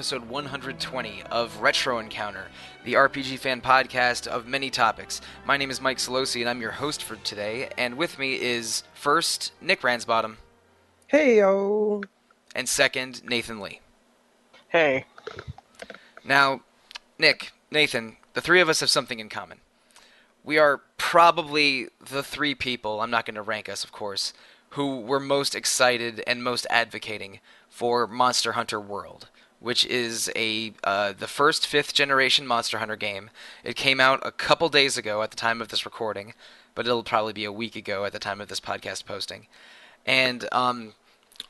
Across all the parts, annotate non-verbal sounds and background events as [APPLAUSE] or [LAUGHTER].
episode 120 of Retro Encounter, the RPG fan podcast of many topics. My name is Mike Solosi and I'm your host for today, and with me is first Nick Ransbottom Hey yo. and second Nathan Lee. Hey. Now, Nick, Nathan, the three of us have something in common. We are probably the three people, I'm not going to rank us, of course, who were most excited and most advocating for Monster Hunter World, which is a uh, the first fifth generation Monster Hunter game. It came out a couple days ago at the time of this recording, but it'll probably be a week ago at the time of this podcast posting. And um,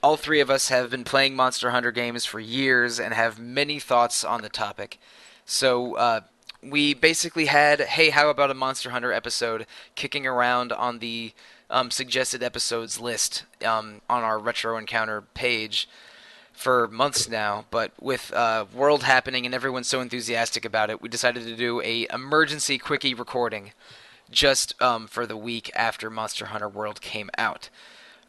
all three of us have been playing Monster Hunter games for years and have many thoughts on the topic. So uh, we basically had, hey, how about a Monster Hunter episode kicking around on the um, suggested episodes list um, on our Retro Encounter page for months now. But with uh, World happening and everyone so enthusiastic about it, we decided to do a emergency quickie recording just um, for the week after Monster Hunter World came out.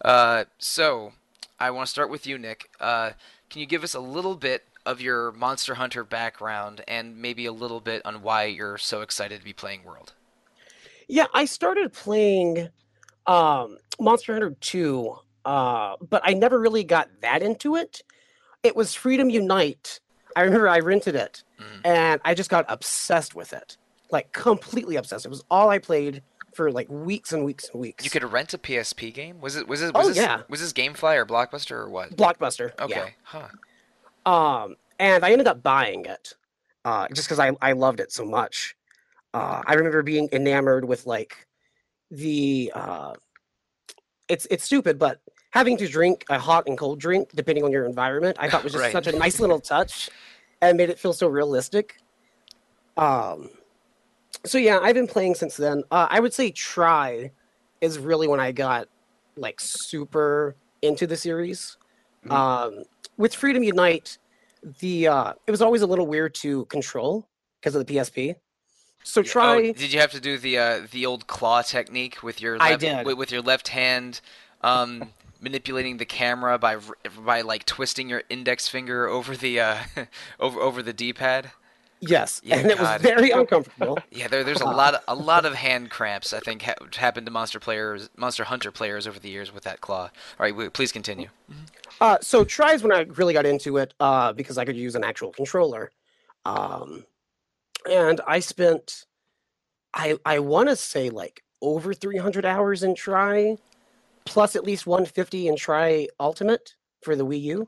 Uh, so I want to start with you, Nick. Uh, can you give us a little bit of your Monster Hunter background and maybe a little bit on why you're so excited to be playing World? Yeah, I started playing um, Monster Hunter 2, uh, but I never really got that into it. It was Freedom Unite. I remember I rented it Mhm. and I just got obsessed with it. Like completely obsessed. It was all I played for like weeks and weeks and weeks. You could rent a PSP game. Was it? Was it? Oh, Was this, yeah. Was this GameFly or Blockbuster or what? Blockbuster. Okay. Huh. Um, and I ended up buying it uh, just because I, I loved it so much. Uh, I remember being enamored with like the uh, it's it's stupid, but having to drink a hot and cold drink depending on your environment, I thought was just Right. such a nice little touch, and made it feel so realistic. Um, so yeah, I've been playing since then. Uh, I would say Tri is really when I got like super into the series. Mhm. Um, with Freedom Unite, the uh, it was always a little weird to control because of the PSP. So Oh, Tri. did you have to do the uh, the old claw technique with your I left, did. With, with your left hand, um, manipulating the camera by by like twisting your index finger over the uh, [LAUGHS] over over the D-pad? yes, Yeah, and it was very [LAUGHS] uncomfortable. Yeah, there, there's a lot of, a lot of hand cramps. I think ha- happened to monster players, Monster Hunter players over the years with that claw. All right, w- please continue. Uh, so Tri's when I really got into it uh, because I could use an actual controller, um, and I spent, I I want to say like over 300 hours in Tri, plus at least 150 and Tri Ultimate for the Wii U.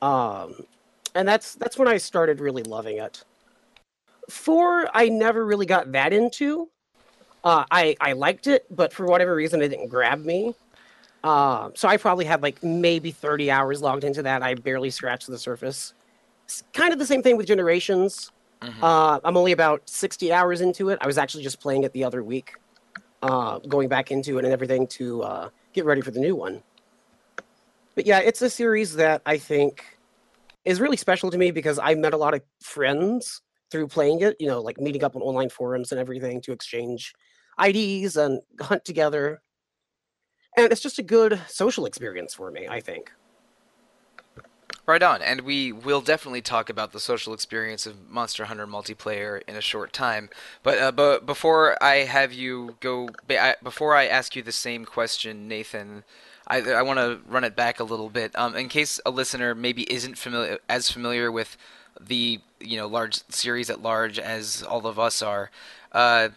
Um, and that's that's when I started really loving it. Four, I never really got that into. Uh, I I liked it, but for whatever reason, it didn't grab me. Um, so I probably had like maybe 30 hours logged into that. I barely scratched the surface. It's kind of the same thing with Generations. Mhm. Uh, I'm only about 60 hours into it. I was actually just playing it the other week, uh, going back into it and everything to uh, get ready for the new one. But yeah, it's a series that I think is really special to me because I met a lot of friends through playing it, you know, like meeting up on online forums and everything to exchange IDs and hunt together and it's just a good social experience for me i think Right on, and we will definitely talk about the social experience of Monster Hunter multiplayer in a short time. But uh, but before I have you go, before I ask you the same question, Nathan, I I want to run it back a little bit, um, in case a listener maybe isn't familiar as familiar with the you know large series at large as all of us are. Uh,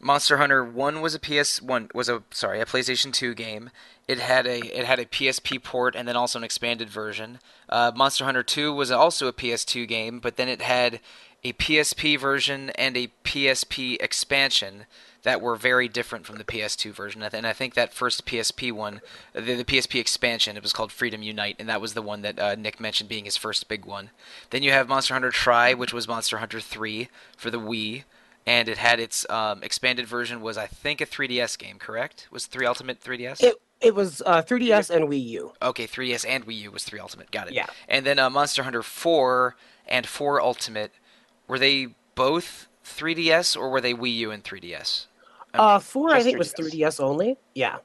Monster Hunter One was a PS One was a sorry a PlayStation Two game. It had a it had a PSP port and then also an expanded version. Uh, Monster Hunter Two was also a PS2 game, but then it had a PSP version and a PSP expansion that were very different from the PS2 version. And I think that first PSP one, the, the PSP expansion, it was called Freedom Unite, and that was the one that uh, Nick mentioned being his first big one. Then you have Monster Hunter Tri, which was Monster Hunter 3 for the Wii and it had its um, expanded version was I think a 3DS game, correct? Was 3 Ultimate 3DS? it, it was uh, 3ds and wii u okay, 3DS and Wii U was 3 Ultimate. Got it. Yeah. And then uh, Monster Hunter 4 and 4 Ultimate were they both 3DS or were they Wii U and 3DS? Um, uh 4 i think was 3DS. 3ds only yeah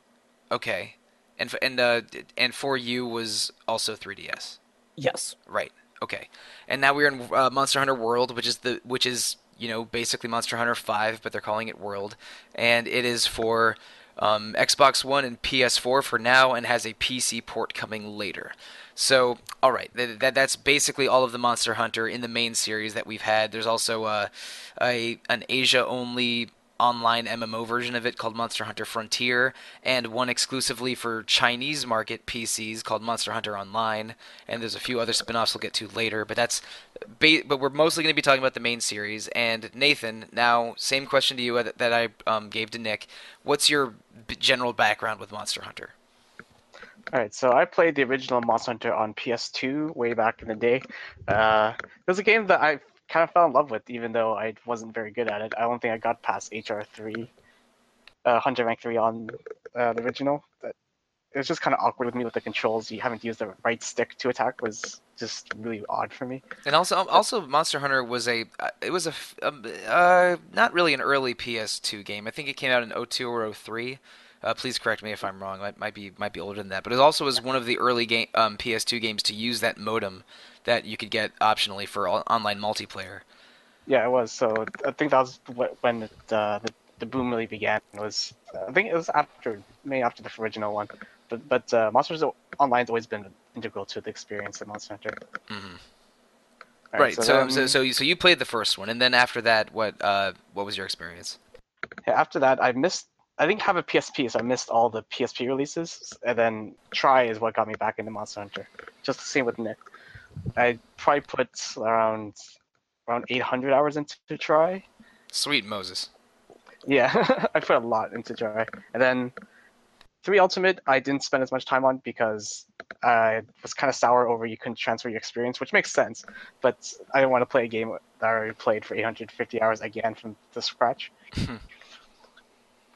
Okay. And and uh, and 4U was also 3DS. Yes. Right. Okay. And now we're in uh, Monster Hunter World, which is the which is you know basically Monster Hunter Five, but they're calling it World, and it is for um, Xbox One and PS4 for now, and has a PC port coming later. So, all right, that, that that's basically all of the Monster Hunter in the main series that we've had. There's also uh, a an Asia only online MMO version of it called Monster Hunter Frontier, and one exclusively for Chinese market PCs called Monster Hunter Online. And there's a few other spin-offs we'll get to later, but that's ba- but we're mostly going to be talking about the main series. And Nathan, now same question to you that, that I um, gave to Nick. What's your b- general background with Monster Hunter? All right, so I played the original Monster Hunter on PS2 way back in the day. Uh, it was a game that I kind of fell in love with, even though I wasn't very good at it. I don't think I got past HR three, uh, Hunter rank three on uh, the original. But it was just kind of awkward with me with the controls. You haven't used the right stick to attack was just really odd for me. And also, um, also Monster Hunter was a uh, it was a, um, uh, not really an early PS2 game. I think it came out in 02 or 03. Uh, please correct me if I'm wrong. It might be might be older than that, but it also was one of the early game um, PS2 games to use that modem that you could get optionally for all, online multiplayer. Yeah, it was. So I think that was when it, uh, the the boom really began. It was I think it was after maybe after the original one, but but uh, Monster Hunter Online's always been integral to the experience of Monster Hunter. hmm All Right. So, then- so so you, so you played the first one, and then after that, what uh what was your experience? Yeah, after that, I missed. I didn't have a PSP, so I missed all the PSP releases. And then Tri is what got me back into Monster Hunter. Just the same with Nick. I probably put around around 800 hours into Tri. Sweet Moses. Yeah, [LAUGHS] I put a lot into Tri. And then Three Ultimate, I didn't spend as much time on because I was kind of sour over you couldn't transfer your experience, which makes sense. But I didn't want to play a game that I already played for 850 hours again from the scratch. [LAUGHS]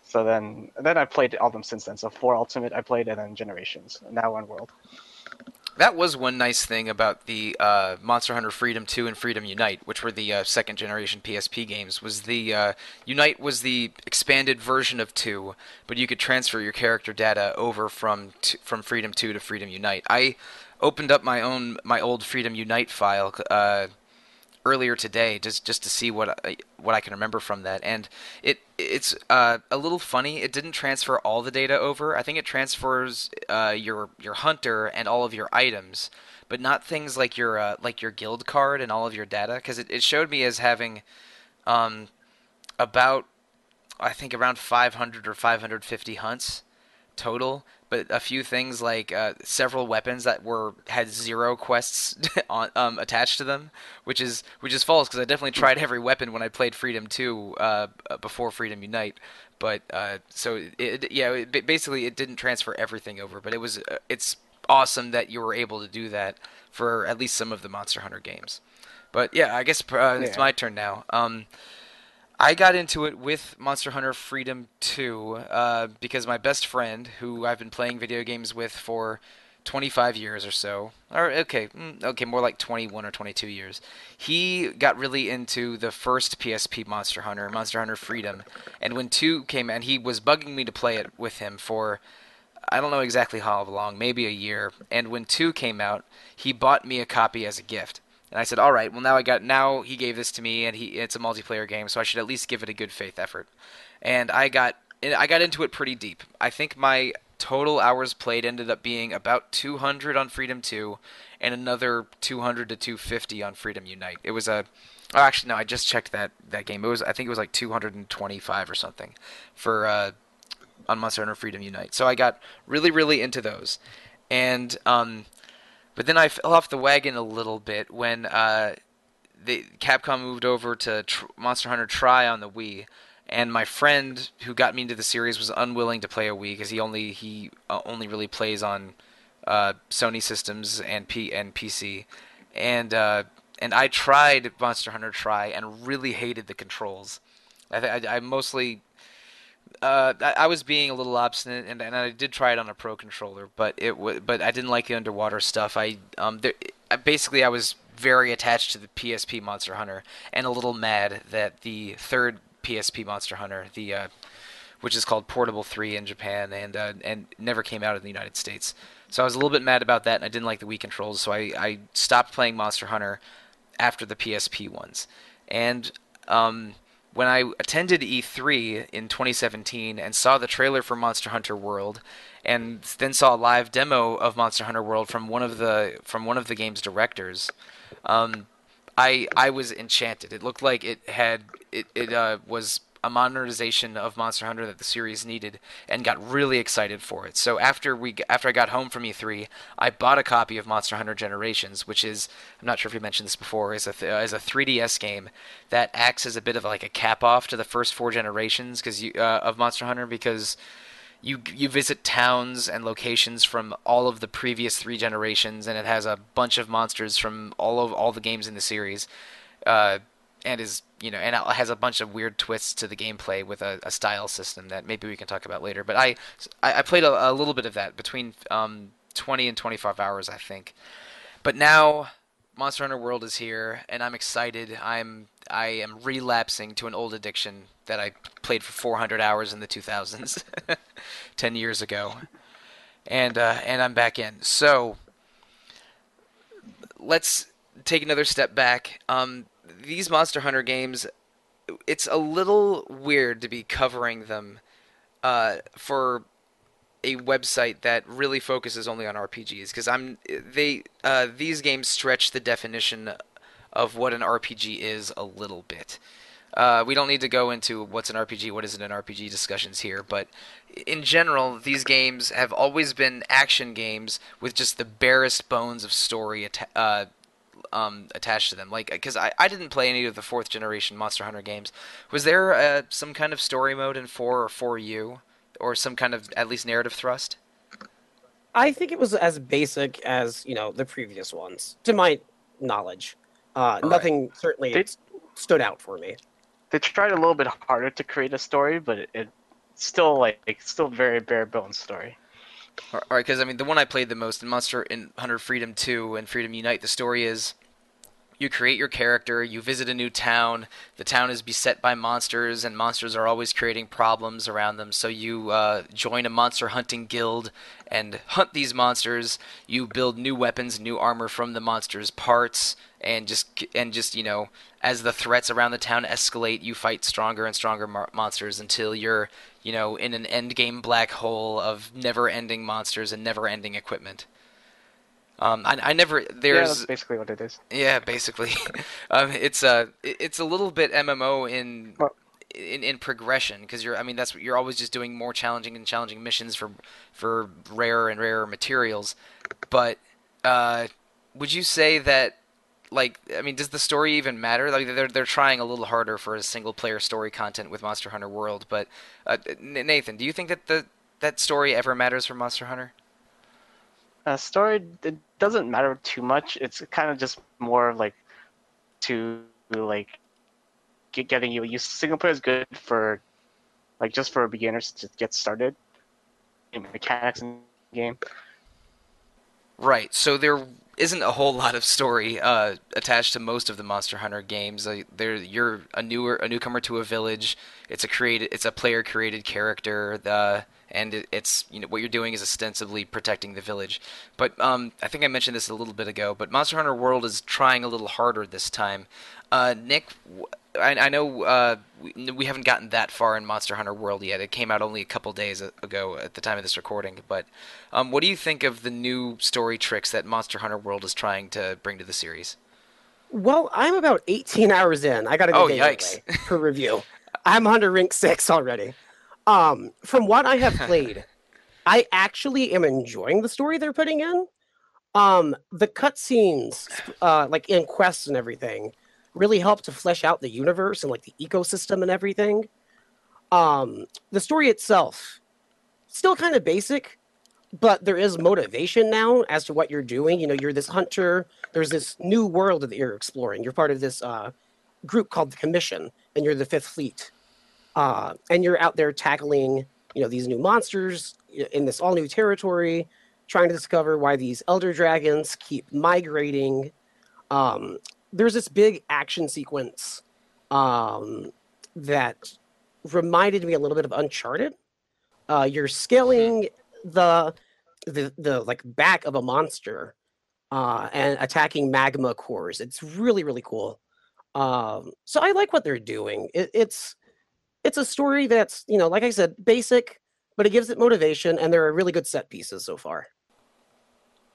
So then, then I played all of them since then. So four Ultimate I played, and then Generations. And now one World. That was one nice thing about the uh, Monster Hunter Freedom 2 and Freedom Unite, which were the uh, second generation PSP games. Was the uh, Unite was the expanded version of 2, but you could transfer your character data over from t- from Freedom 2 to Freedom Unite. I opened up my own my old Freedom Unite file uh, earlier today just just to see what I, what I can remember from that, and it it's uh, a little funny. It didn't transfer all the data over. I think it transfers uh, your your hunter and all of your items, but not things like your uh, like your guild card and all of your data, because it, it showed me as having um, about I think around 500 or 550 hunts total, but a few things like uh, several weapons that were had zero quests [LAUGHS] on, um, attached to them, which is which is false because I definitely tried every weapon when I played Freedom 2 uh, before Freedom Unite. But uh, so it, yeah, it, basically it didn't transfer everything over, but it was uh, it's awesome that you were able to do that for at least some of the Monster Hunter games. But yeah, I guess uh, it's my turn now. Um, I got into it with Monster Hunter Freedom 2 uh, because my best friend, who I've been playing video games with for 25 years or so, or okay, mm, okay, more like 21 or 22 years, he got really into the first PSP Monster Hunter, Monster Hunter Freedom, and when 2 came, and he was bugging me to play it with him for I don't know exactly how long, maybe a year. And when two came out, he bought me a copy as a gift. And I said, "All right, well now I got now he gave this to me, and he it's a multiplayer game, so I should at least give it a good faith effort." And I got I got into it pretty deep. I think my total hours played ended up being about 200 on Freedom 2, and another 200 to 250 on Freedom Unite. It was a Oh, actually, no. I just checked that that game. It was I think it was like 225 or something for uh, on Monster Hunter Freedom Unite. So I got really, really into those, and um, but then I fell off the wagon a little bit when uh, the Capcom moved over to tr- Monster Hunter Tri on the Wii, and my friend who got me into the series was unwilling to play a Wii because he only he uh, only really plays on uh, Sony systems and P and PC, and uh, and I tried Monster Hunter Tri and really hated the controls. I, th- I, I mostly uh, I, I was being a little obstinate, and, and I did try it on a pro controller, but it w- but I didn't like the underwater stuff. I um there, basically I was very attached to the PSP Monster Hunter, and a little mad that the third PSP Monster Hunter, the uh, which is called Portable 3 in Japan, and uh, and never came out in the United States. So I was a little bit mad about that, and I didn't like the Wii controls, so I, I stopped playing Monster Hunter after the PSP ones. And um, when I attended E3 in 2017 and saw the trailer for Monster Hunter World, and then saw a live demo of Monster Hunter World from one of the from one of the game's directors, um, I I was enchanted. It looked like it had it it uh, was a modernization of Monster Hunter that the series needed, and got really excited for it. So after we after I got home from E3, I bought a copy of Monster Hunter Generations, which is I'm not sure if you mentioned this before, is a th- is a 3DS game that acts as a bit of like a cap off to the first four generations because uh, of Monster Hunter because you you visit towns and locations from all of the previous three generations, and it has a bunch of monsters from all of all the games in the series, uh, and is you know and it has a bunch of weird twists to the gameplay with a, a style system that maybe we can talk about later. But I I, played a, a, little bit of that between um, 20 and 25 hours, I think. But now Monster Hunter World is here, and I'm excited. I'm I am relapsing to an old addiction that I played for 400 hours in the 2000s, [LAUGHS] 10 years ago, and uh, and I'm back in. So let's take another step back. Um, these Monster Hunter games, it's a little weird to be covering them uh, for a website that really focuses only on RPGs because I'm they uh, these games stretch the definition of what an RPG is a little bit. Uh, we don't need to go into what's an RPG, what isn't an RPG discussions here, but in general, these games have always been action games with just the barest bones of story uh, um, attached to them. Like, because I, I didn't play any of the fourth generation Monster Hunter games. Was there uh, some kind of story mode in four or four U, or some kind of at least narrative thrust? I think it was as basic as you know the previous ones, to my knowledge. Uh, nothing right. certainly they, stood out for me. They tried a little bit harder to create a story, but it, it still like it's still very bare bones story. All right, because I mean, the one I played the most in Monster in Hunter Freedom Two and Freedom Unite, the story is you create your character, you visit a new town. The town is beset by monsters, and monsters are always creating problems around them. So you uh, join a monster hunting guild and hunt these monsters. You build new weapons, new armor from the monsters' parts, and just and just you know, as the threats around the town escalate, you fight stronger and stronger mo- monsters until you're you know in an end game black hole of never-ending monsters and never-ending equipment. Um, I, I never there's yeah, that's basically what it is. Yeah, basically, [LAUGHS] um, it's a it's a little bit MMO in well, in, in progression because you're I mean that's you're always just doing more challenging and challenging missions for for rarer and rarer materials, but uh, would you say that like I mean does the story even matter? Like they're they're trying a little harder for a single player story content with Monster Hunter World, but uh, Nathan, do you think that the that story ever matters for Monster Hunter? Uh, story it doesn't matter too much. It's kind of just more like to like get getting you used. Single player is good for like just for beginners to get started in mechanics in game. Right. So there isn't a whole lot of story uh, attached to most of the Monster Hunter games. Uh, there, you're a newer, a newcomer to a village. It's a created, it's a player created character. The and it, it's you know what you're doing is ostensibly protecting the village. But um, I think I mentioned this a little bit ago. But Monster Hunter World is trying a little harder this time. Uh, Nick, I, I know uh, we, we, haven't gotten that far in Monster Hunter World yet. It came out only a couple days ago at the time of this recording. But um, what do you think of the new story tricks that Monster Hunter World is trying to bring to the series? Well, I'm about 18 hours in. I got to go oh, yikes. for review. I'm under Rink Six already. Um, from what I have [LAUGHS] played, I actually am enjoying the story they're putting in. Um, the cutscenes, uh, like in quests and everything, really help to flesh out the universe and like the ecosystem and everything. Um, the story itself, still kind of basic, but there is motivation now as to what you're doing. You know, you're this hunter. There's this new world that you're exploring. You're part of this uh, group called the Commission, and you're the Fifth Fleet uh, and you're out there tackling you know these new monsters in this all new territory trying to discover why these elder dragons keep migrating um, there's this big action sequence um, that reminded me a little bit of Uncharted. Uh, you're scaling the the the like back of a monster uh, and attacking magma cores. It's really really cool. Um, so I like what they're doing. It, it's it's a story that's you know like I said basic, but it gives it motivation, and there are really good set pieces so far.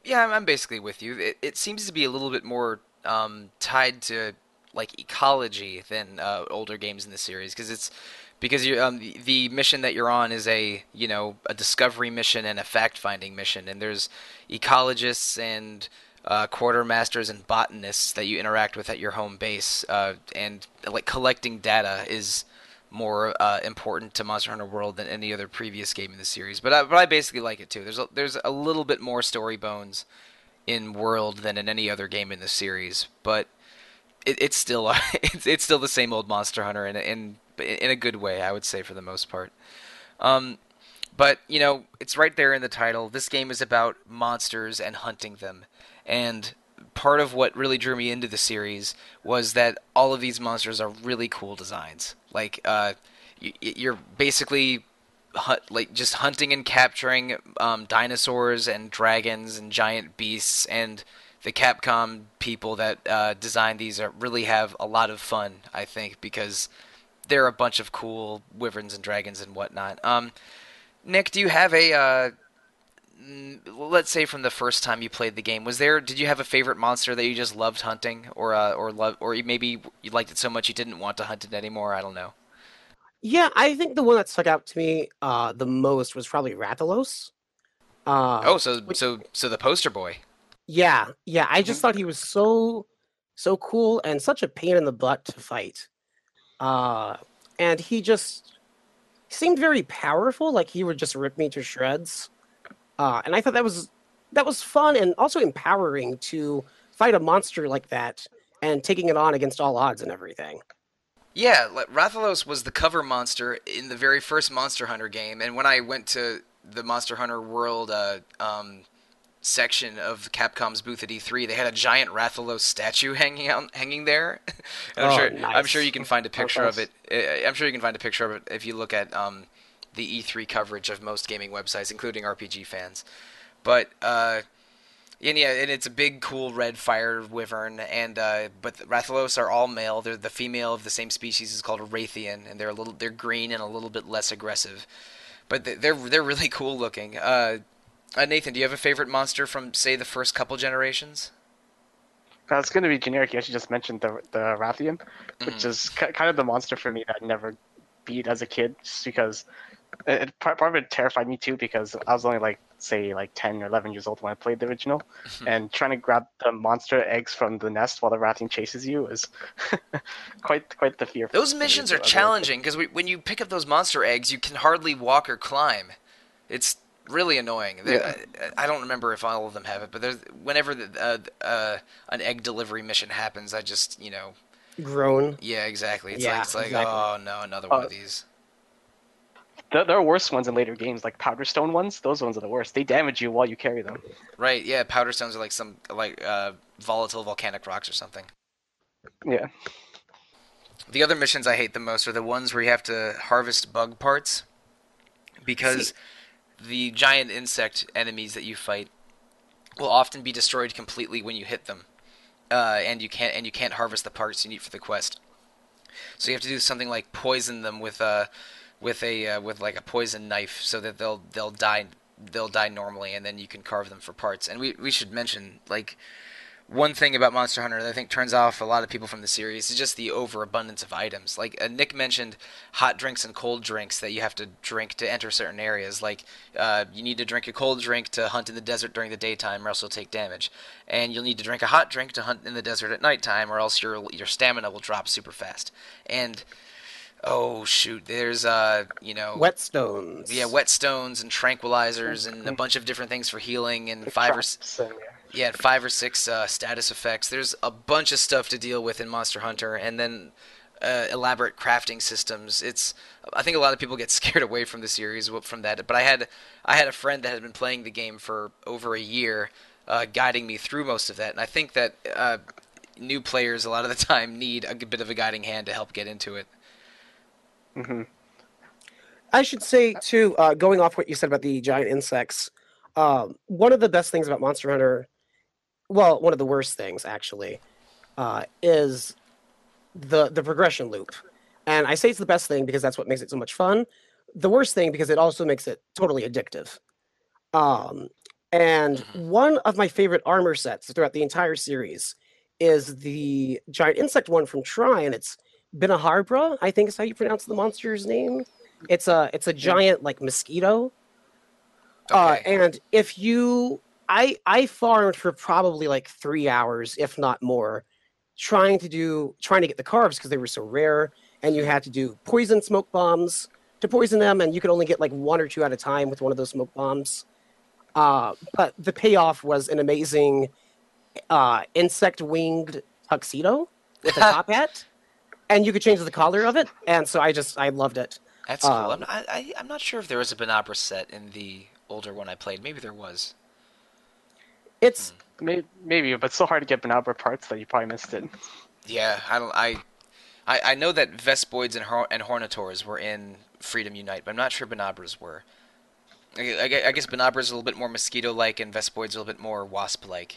Yeah, I'm, basically with you. It, it seems to be a little bit more um, tied to like ecology than uh, older games in the series because it's because you um, the, the mission that you're on is a you know a discovery mission and a fact finding mission and there's ecologists and uh, quartermasters and botanists that you interact with at your home base uh, and like collecting data is more uh, important to Monster Hunter World than any other previous game in the series but I, but I basically like it too there's a, there's a little bit more story bones in World than in any other game in the series but it, it's still [LAUGHS] it's, it's still the same old Monster Hunter in in in a good way, I would say for the most part. Um, but you know, it's right there in the title. This game is about monsters and hunting them, and part of what really drew me into the series was that all of these monsters are really cool designs. Like, uh, you're basically hunt, like just hunting and capturing um, dinosaurs and dragons and giant beasts and the Capcom people that uh, designed these are, really have a lot of fun, I think, because they're a bunch of cool wyverns and dragons and whatnot. Um, Nick, do you have a uh, let's say from the first time you played the game, was there did you have a favorite monster that you just loved hunting, or uh, or love, or maybe you liked it so much you didn't want to hunt it anymore? I don't know. Yeah, I think the one that stuck out to me uh, the most was probably Rathalos. Uh, oh, so which, so so the poster boy. Yeah, yeah. I just mm-hmm. thought he was so so cool and such a pain in the butt to fight. Uh, and he just seemed very powerful, like he would just rip me to shreds. Uh, and I thought that was that was fun and also empowering to fight a monster like that and taking it on against all odds and everything. Yeah, Rathalos was the cover monster in the very first Monster Hunter game, and when I went to the Monster Hunter World uh, um, section of Capcom's booth at E3, they had a giant Rathalos statue hanging out, hanging there. [LAUGHS] I'm oh, sure, nice. I'm sure you can find a picture of it. I'm sure you can find a picture of it if you look at um, the E3 coverage of most gaming websites, including RPG fans. But uh, and yeah, and it's a big, cool red fire wyvern, and uh, but the Rathalos are all male. They're the female of the same species is called a Rathian, and they're a little, they're green and a little bit less aggressive. But they're they're really [LAUGHS] cool looking. Uh, uh, Nathan, do you have a favorite monster from, say, the first couple generations? That's going to be generic. You actually just mentioned the the Rathian, mm-hmm. which is kind of the monster for me that I never beat as a kid, just because it, part, part of it terrified me too because I was only like say like 10 or 11 years old when I played the original [LAUGHS] and trying to grab the monster eggs from the nest while the Rathian chases you is [LAUGHS] quite quite the fear. Those missions are challenging because when you pick up those monster eggs you can hardly walk or climb. It's really annoying. Yeah. I, I, don't remember if all of them have it, but there's whenever the, uh, uh, an egg delivery mission happens, I just you know groan. Yeah, exactly. It's yeah, like it's like exactly. oh no, another one uh, of these. There, there are worse ones in later games, like powder stone ones. Those ones are the worst. They damage you while you carry them. Right. Yeah. Powder stones are like some like uh, volatile volcanic rocks or something. Yeah. The other missions I hate the most are the ones where you have to harvest bug parts because. [LAUGHS] The giant insect enemies that you fight will often be destroyed completely when you hit them, uh, and you can't and you can't harvest the parts you need for the quest. So you have to do something like poison them with a with a uh, with like a poison knife, so that they'll they'll die they'll die normally, and then you can carve them for parts. And we we should mention like one thing about Monster Hunter that I think turns off a lot of people from the series is just the overabundance of items. Like uh, Nick mentioned, hot drinks and cold drinks that you have to drink to enter certain areas. Like uh, you need to drink a cold drink to hunt in the desert during the daytime, or else you'll take damage. And you'll need to drink a hot drink to hunt in the desert at nighttime, or else your your stamina will drop super fast. And oh shoot, there's uh you know whetstones. Yeah, whetstones and tranquilizers and a bunch of different things for healing and five or. Yeah, five or six uh, status effects. There's a bunch of stuff to deal with in Monster Hunter, and then uh, elaborate crafting systems. It's I think a lot of people get [LAUGHS] scared away from the series from that. But I had I had a friend that had been playing the game for over a year, uh, guiding me through most of that, and I think that uh, new players a lot of the [LAUGHS] time need a bit of a guiding hand to help get into it. Mm-hmm. I should say too, uh, going off what you said about the giant insects, um, one of the best things about Monster Hunter, well, one of the worst things actually, uh, is the the progression loop. And I say it's the best thing because that's what makes it so much fun. The worst thing because it also makes it totally addictive. Um, and Mhm. one of my favorite armor sets throughout the entire series is the giant insect one from Tri, and it's Bnahabra, I think is how you pronounce the monster's name. It's a it's a giant like mosquito. Uh, Okay. and if you, I I farmed for probably like three hours, if not more, trying to do trying to get the carves because they were so rare, and you had to do poison smoke bombs to poison them, and you could only get like one or two at a time with one of those smoke bombs. Uh, but the payoff was an amazing uh, insect winged tuxedo with a top [LAUGHS] hat, and you could change the color of it, and so I just I loved it. That's cool. um, I'm, I, I, I'm not sure if there was a Bnahabra set in the older one I played. Maybe there was. It's Maybe, maybe, but it's so hard to get Bnahabra parts that you probably missed it. Yeah, I don't. I, I, I know that Vespoids and Hor- and Hornetaurs were in Freedom Unite, but I'm not sure Bnahabras were. I, I, gue- I guess Bnahabras a little bit more mosquito-like, and Vespoids a little bit more wasp-like.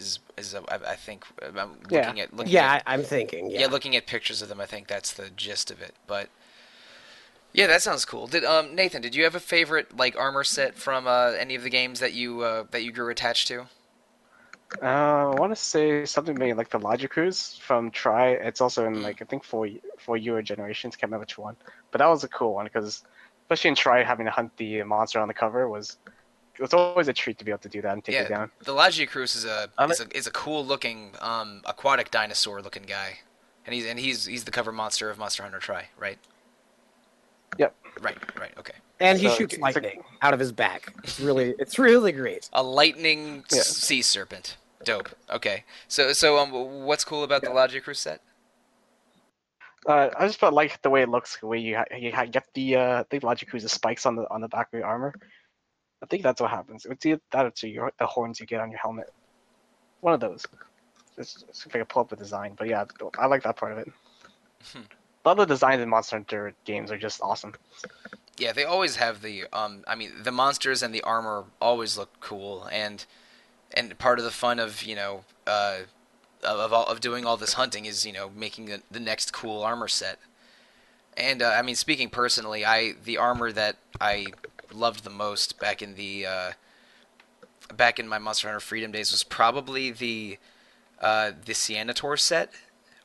Is is uh, I, I think I'm looking Yeah. at looking yeah, at, I'm thinking yeah. yeah. looking at pictures of them. I think that's the gist of it. But yeah, that sounds cool. Did um Nathan? Did you have a favorite like armor set from uh, any of the games that you uh, that you grew attached to? Uh, I want to say something maybe like the Lagiacrus from Tri. It's also in like I think for for your generations. Can't remember which one, but that was a cool one because especially in Tri having to hunt the monster on the cover was it was always a treat to be able to do that and take Yeah. it down. The Lagiacrus is a I is a is a cool looking um aquatic dinosaur looking guy, and he's and he's he's the cover monster of Monster Hunter Tri, right? Yep. Right, right, okay. and he So, shoots it's like- lightning out of his back. It's really it's really great. A lightning Yeah. sea serpent. Dope. Okay. So so um, what's cool about the Lagiacrus set? Uh, I just felt like the way it looks, the way you ha- you ha- get the uh, the Lagiacrus spikes on the on the back of your armor. I think that's what happens. It's either that or to your the horns you get on your helmet. One of those. Just, just if I could pull up the design, but yeah, I like that part of it. Hmm. A lot of the designs in Monster Hunter games are just awesome. Yeah, they always have the um. I mean, the monsters and the armor always look cool, and and part of the fun of you know uh of of, all, of doing all this hunting is you know making the, the next cool armor set. And uh, I mean, speaking personally, I the armor that I loved the most back in the uh, back in my Monster Hunter Freedom days was probably the uh, the Ceanataur set,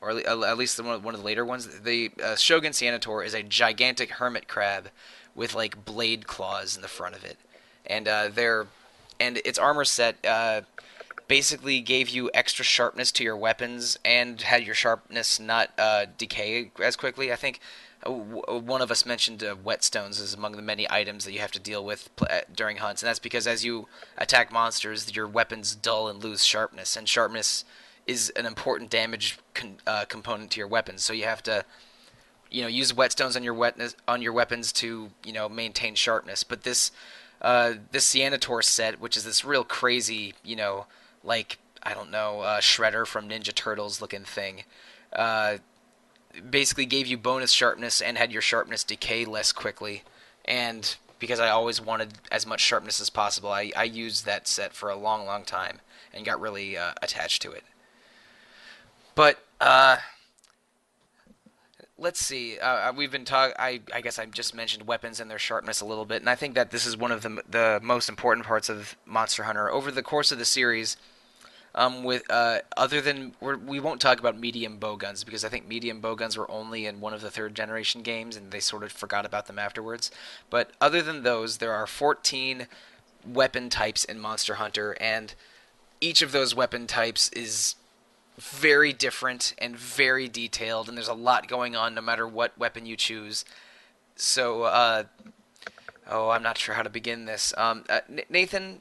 or at least the one, one of the later ones. The uh, Shogun Ceanataur is a gigantic hermit crab with like blade claws in the front of it, and uh, they're and its armor set uh, basically gave you extra sharpness to your weapons and had your sharpness not uh, decay as quickly. I think uh, uh, one of us mentioned uh, whetstones is among the many items that you have to deal with uh, during hunts, and that's because as you attack monsters, your weapons dull and lose sharpness, and sharpness is an important damage con- uh, component to your weapons. So you have to you know use whetstones on your wetness on your weapons to you know maintain sharpness. But this uh, this Ceanataur set, which is this real crazy you know like I don't know uh, Shredder from Ninja Turtles looking thing, uh, basically gave you bonus sharpness and had your sharpness decay less quickly. And because I always wanted as much sharpness as possible, I, I used that set for a long, long time and got really uh, attached to it. But uh, let's see. Uh, we've been talking. I, I guess I just mentioned weapons and their sharpness a little bit, and I think that this is one of the the most important parts of Monster Hunter over the course of the series. Um, with uh, other than we're, we won't talk about medium bow guns because I think medium bow guns were only in one of the third generation games, and they sort of forgot about them afterwards. But other than those, there are 14 weapon types in Monster Hunter, and each of those weapon types is very different and very detailed, and there's a lot going on no matter what weapon you choose. So, uh, oh, I'm not sure how to begin this. Um, uh, Nathan,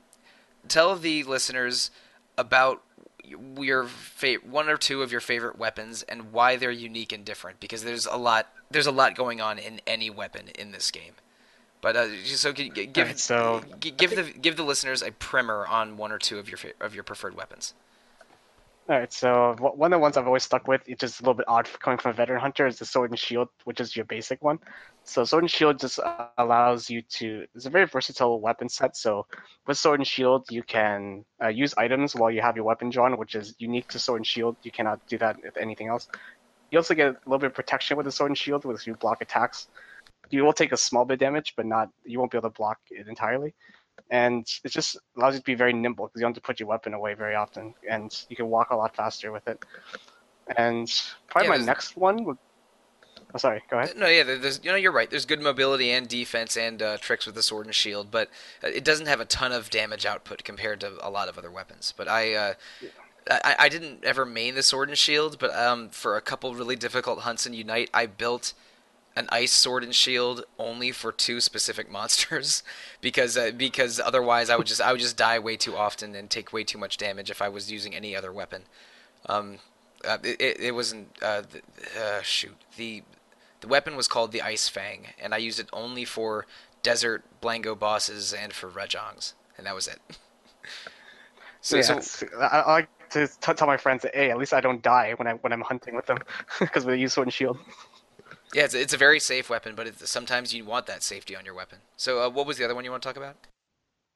tell the listeners about your fa- one or two of your favorite weapons and why they're unique and different, because there's a lot there's a lot going on in any weapon in this game. But uh, so g- g- give Alright, so- give the give the listeners a primer on one or two of your fa- of your preferred weapons. All right, so one of the ones I've always stuck with, it's just a little bit odd coming from a veteran hunter, is the sword and shield, which is your basic one. So Sword and Shield just allows you to. It's a very versatile weapon set. So with Sword and Shield, you can uh, use items while you have your weapon drawn, which is unique to Sword and Shield. You cannot do that with anything else. You also get a little bit of protection with the Sword and Shield, with you block attacks. You will take a small bit of damage, but not. You won't be able to block it entirely. And it just allows you to be very nimble because you don't have to put your weapon away very often, and you can walk a lot faster with it. And probably Yeah, my next one would. Oh, sorry. Go ahead. No, yeah, there's you know you're right. There's good mobility and defense and uh, tricks with the sword and shield, but uh, it doesn't have a ton of damage output compared to a lot of other weapons. But I, uh, I, I didn't ever main the sword and shield, but um, for a couple really difficult hunts in Unite, I built an ice sword and shield only for two specific monsters [LAUGHS] because uh, because otherwise I would just I would just die way too often and take way too much damage if I was using any other weapon. Um, uh, it, it, wasn't uh, the, uh, shoot the the weapon was called the Ice Fang, and I used it only for desert Blango bosses and for Rajangs, and that was it. [LAUGHS] so, yeah, so I, I like to tell my friends that hey, at least I don't die when I when I'm hunting with them [LAUGHS] because we use sword and shield. Yeah, it's, it's a very safe weapon, but sometimes you want that safety on your weapon. So, uh, what was the other one you want to talk about?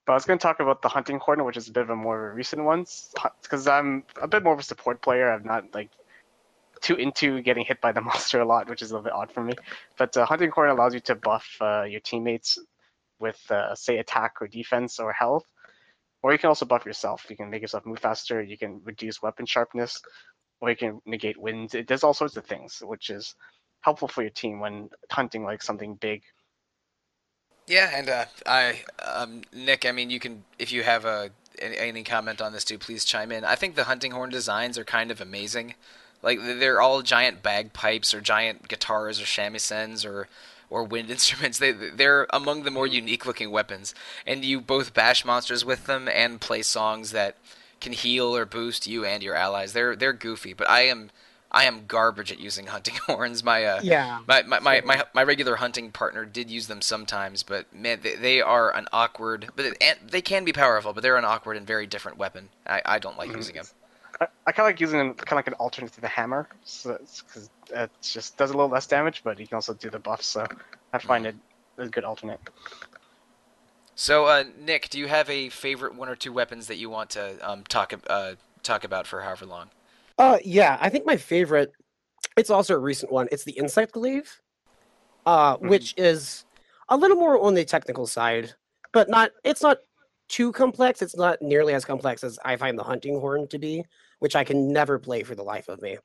But I was going to talk about the hunting horn, which is a bit of a more recent one, because I'm a bit more of a support player. I'm not like too into getting hit by the [LAUGHS] monster a lot, which is a little bit odd for me. But uh, hunting horn allows you to buff uh, your teammates with, uh, say, attack or defense or health, or you can also buff yourself. You can make yourself move faster. You can reduce weapon sharpness, or you can negate winds. It does all sorts of things, which is helpful for your team when hunting like something big. Yeah, and uh, I, um, Nick, I mean, you can if you have a any, any comment on this too, please chime in. I think the hunting horn designs are kind of amazing. Like they're all giant bagpipes or giant guitars or shamisen or or wind [LAUGHS] instruments. They they're among the more unique looking weapons, and you both bash monsters with them and play songs that can heal or boost you and your allies. They're they're goofy, but I am I am garbage at using hunting [LAUGHS] horns. My uh, Yeah. my, my, my, my, my regular hunting partner did use them sometimes, but man, they, they are an awkward. But it, and they can be powerful, but they're an awkward and very different weapon. I, I don't like Mhm. using them. I, I kind of like using them kind of like an alternate to the hammer, so because it just does a little less damage, but you can also do the buff. So I find it a good alternate. So, uh, Nick, do you have a favorite one or two weapons that you want to um, talk uh, talk about for however long? Uh, yeah, I think my favorite. It's also a recent one. It's the insect glaive, uh, Mhm. which is a little more on the technical side, but not. It's not too complex. It's not nearly as complex as I find the hunting horn to be, which I can never play for the life of me.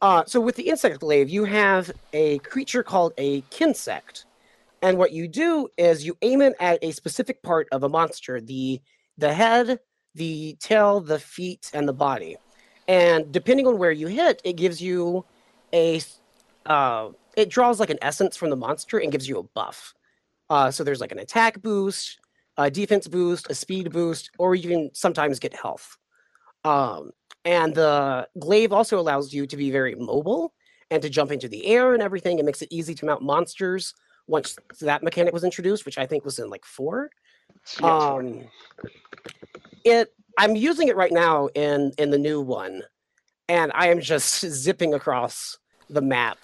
Uh, so with the insect glaive, you have a creature called a kinsect, and what you do is you aim it at a specific part of a monster the the head, the tail, the feet, and the body and depending on where you hit it gives you a uh, it draws like an essence from the monster and gives you a buff. Uh, so there's like an attack boost a defense boost a speed boost or you can sometimes get health. Um, and the glaive also allows you to be very mobile and to jump into the air and everything. It makes it easy to mount monsters once that mechanic was introduced which i think was in like four. So, yeah, it's fine. um, it i'm using it right now in in the new one and i am just [LAUGHS] zipping across the map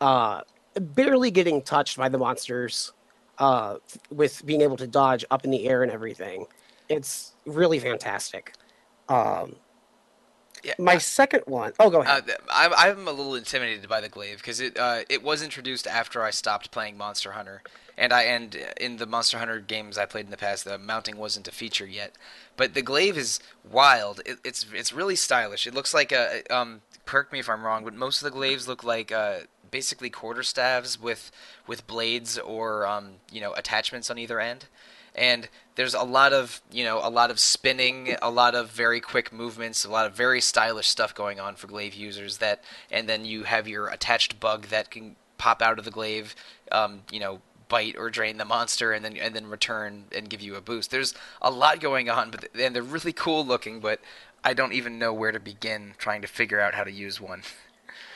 uh barely getting touched by the monsters uh with being able to dodge up in the air and everything. It's really fantastic. Um Yeah, my second one oh go ahead Uh, I'm, I'm a little intimidated by the glaive because it uh, it was introduced after I stopped playing Monster Hunter, and I and in the Monster Hunter games I played in the past, the mounting wasn't a feature yet. But the glaive is wild. It, it's it's really stylish. It looks like a um. Correct me if I'm wrong, but most of the glaives look like uh, basically quarter staves with with blades or um, you know attachments on either end and there's a lot of you know a lot of spinning a lot of very quick movements a lot of very stylish stuff going on for glaive users that and then you have your attached bug that can pop out of the glaive um, you know bite or drain the monster and then and then return and give you a boost. There's a lot going on but and they're really cool looking but i don't even know where to begin trying to figure out how to use one.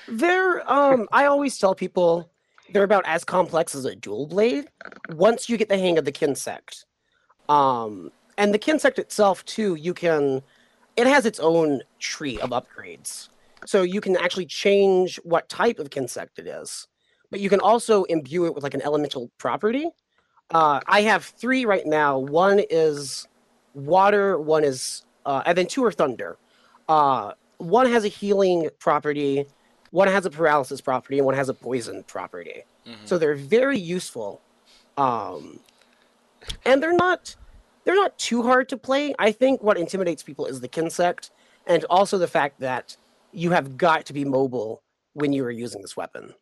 They're um I always tell people they're about as complex as a dual blade once you get the hang of the kinsect. Um and the kinsect itself too, you can it has its own tree of upgrades. So you can actually change what type of kinsect it is. but you can also imbue it with like an elemental property. Uh, I have three right now. One is water, one is, uh, and then two are thunder. Uh, one has a healing property, one has a paralysis property, and one has a poison property. Mhm. So they're very useful, um, and they're not they're not too hard to play. I think what intimidates people is the kinsect, and also the fact that you have got to be mobile when you are using this weapon.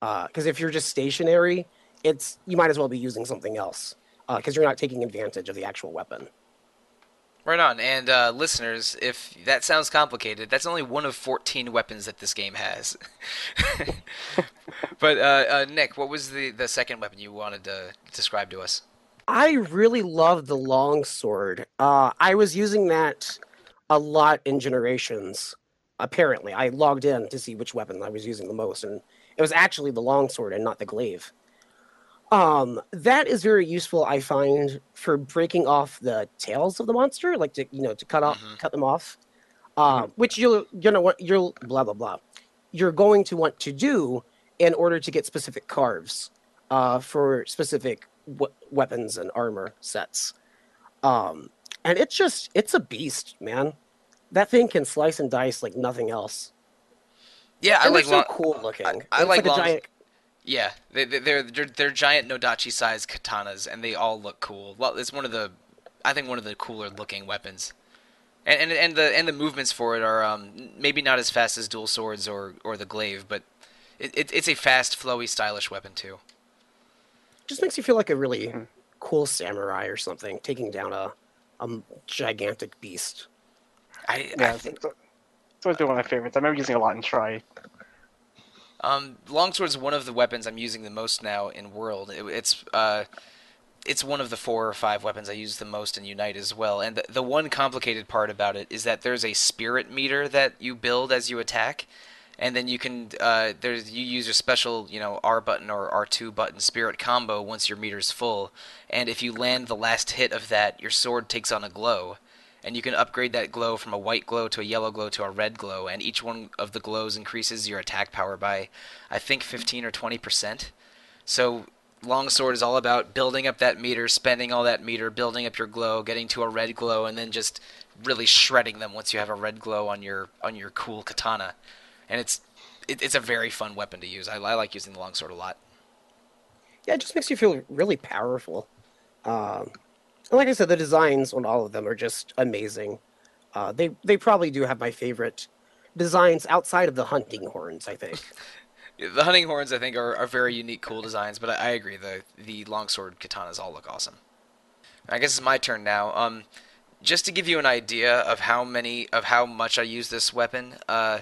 Because if you're just stationary, it's you might as well be using something else because you're not taking advantage of the actual weapon. Right on. And uh, listeners, if that sounds complicated, that's only one of 14 weapons that this game has. [LAUGHS] but uh, uh, Nick, what was the, the second weapon you wanted to describe to us? I really love the long sword. Uh, I was using that a lot in Generations. Apparently, I logged in to see which weapon I was using the most, and it was actually the long sword and not the glaive. Um, that is very useful, I find, for breaking off the tails of the monster, like to you know to cut off Mhm. cut them off. Uh, Which you'll you know what you'll blah blah blah. You're going to want to do in order to get specific carves uh, for specific we- weapons and armor sets. Um, and it's just it's a beast, man. That thing can slice and dice like nothing else. Yeah, I like so long. cool looking. I- I like a long- giant. Yeah, they, they- they're, they're they're giant Nodachi sized katanas, and they all look cool. Well, it's one of the, I think one of the cooler looking weapons, and and, and the and the movements for it are um, maybe not as fast as dual swords or or the glaive, but it, it, it's a fast, flowy, stylish weapon too. Just makes you feel like a really cool samurai or something taking down a a gigantic beast. I, Yeah, I it's, think it's, it's always been one of my favorites. I remember using a lot in Tri. Um, longsword's one of the weapons I'm using the most now in World. It, it's uh, it's one of the four or five weapons I use the most in Unite as well. And the, the one complicated part about it is that there's a spirit meter that you build as you attack, and then you can uh, there's you use your special you know R button or R2 button spirit combo once your meter's full, and if you land the last hit of that, your sword takes on a glow. And you can upgrade that glow from a white glow to a yellow glow to a red glow, and each one of the glows increases your attack power by I think 15 or 20 percent. So longsword is all about building up that meter, spending all that meter, building up your glow, getting to a red glow, and then just really shredding them once you have a red glow on your on your cool katana. And it's it, it's a very fun weapon to use. I, I like using the longsword a lot. Yeah, it just makes you feel really powerful. Um, like I said, the designs on all of them are just amazing. Uh, they they probably do have my favorite designs outside of the hunting horns. I think. [LAUGHS] The hunting horns I think are, are very unique, cool designs, but I, I agree the the longsword katanas all look awesome. I guess it's my turn now. Um, just to give you an idea of how many of how much I use this weapon, uh,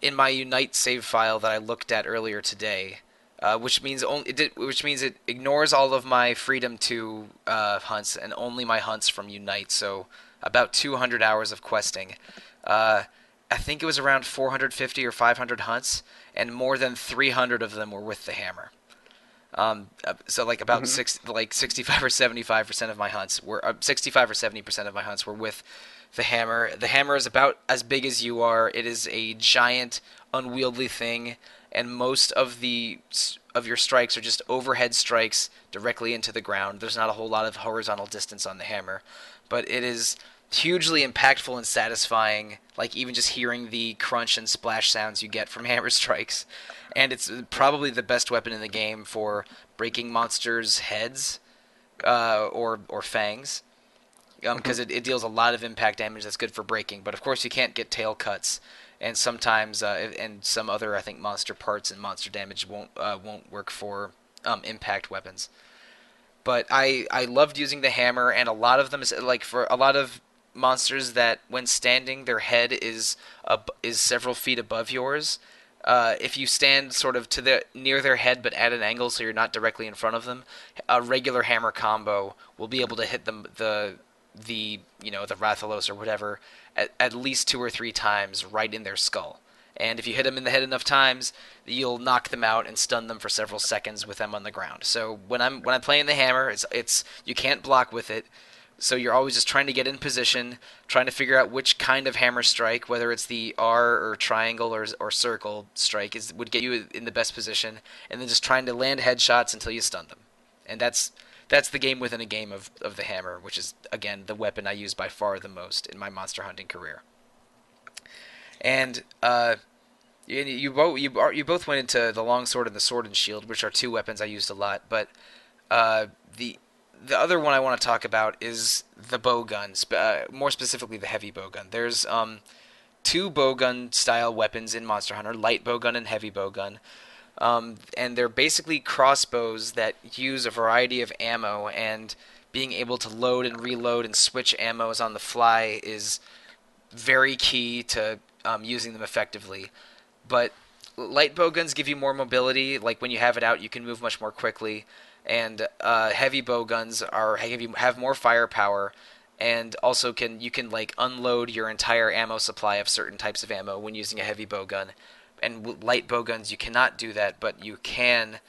in my Unite save file that I looked at earlier today, uh, which means only it did, which means it ignores all of my Freedom 2 uh, hunts and only my hunts from Unite. So about 200 hours of questing. Uh, I think it was around 450 or 500 hunts, and more than 300 of them were with the hammer. Um, uh, so like about Mhm. six, like 65 or 75 percent of my hunts were uh, 65 or 70 percent of my hunts were with the hammer. The hammer is about as big as you are. It is a giant, unwieldy thing, and most of the of your strikes are just overhead strikes directly into the ground. There's not a whole lot of horizontal distance on the hammer, but it is hugely impactful and satisfying. Like even just hearing the crunch and splash sounds you get from [LAUGHS] hammer strikes, and it's uh, probably the best weapon in the game for breaking monsters' heads uh, or or fangs um, mm-hmm. because it, it deals a lot of impact damage that's good for breaking. But of course, you can't get tail cuts, and sometimes uh, and some other I think monster parts and monster damage won't uh, won't work for um, impact weapons. But I I loved using the hammer, and a lot of them is like for a lot of monsters that when standing their head is ab- is several feet above yours. Uh, if you stand sort of to the near their head but at an angle so you're not directly in front of them, a regular hammer combo will be able to hit them the the you know the Rathalos or whatever at, at least two or three times right in their skull. And if you hit them in the head enough times, you'll knock them out and stun them for several seconds with them on the ground. So when I'm when I'm playing the hammer, it's it's you can't block with it, So you're always just trying to get in position, trying to figure out which kind of hammer strike, whether it's the R or triangle or, or circle strike, is would get you in the best position, and then just trying to land headshots until you stun them. And that's that's the game within a game of, of the hammer, which is again the weapon I use by far the most in my monster hunting career. And uh, you you both you, you both went into the longsword and the sword and shield, which are two weapons I used a lot. But uh, the the other one I want to talk about is the bow gun, uh, more specifically the heavy bow gun. There's um, two bow gun style weapons in Monster Hunter: light bow gun and heavy bow gun. Um, and they're basically crossbows that use a variety of ammo, and being able to load and reload and switch ammos on the fly is very key to um, using them effectively. But light bow guns give you more mobility. Like when you have it out, you can move much more quickly. And uh, heavy bow guns are have have more firepower, and also can you can like unload your entire ammo supply of certain types of ammo when using a heavy bow gun and light bow guns you cannot do that, but you can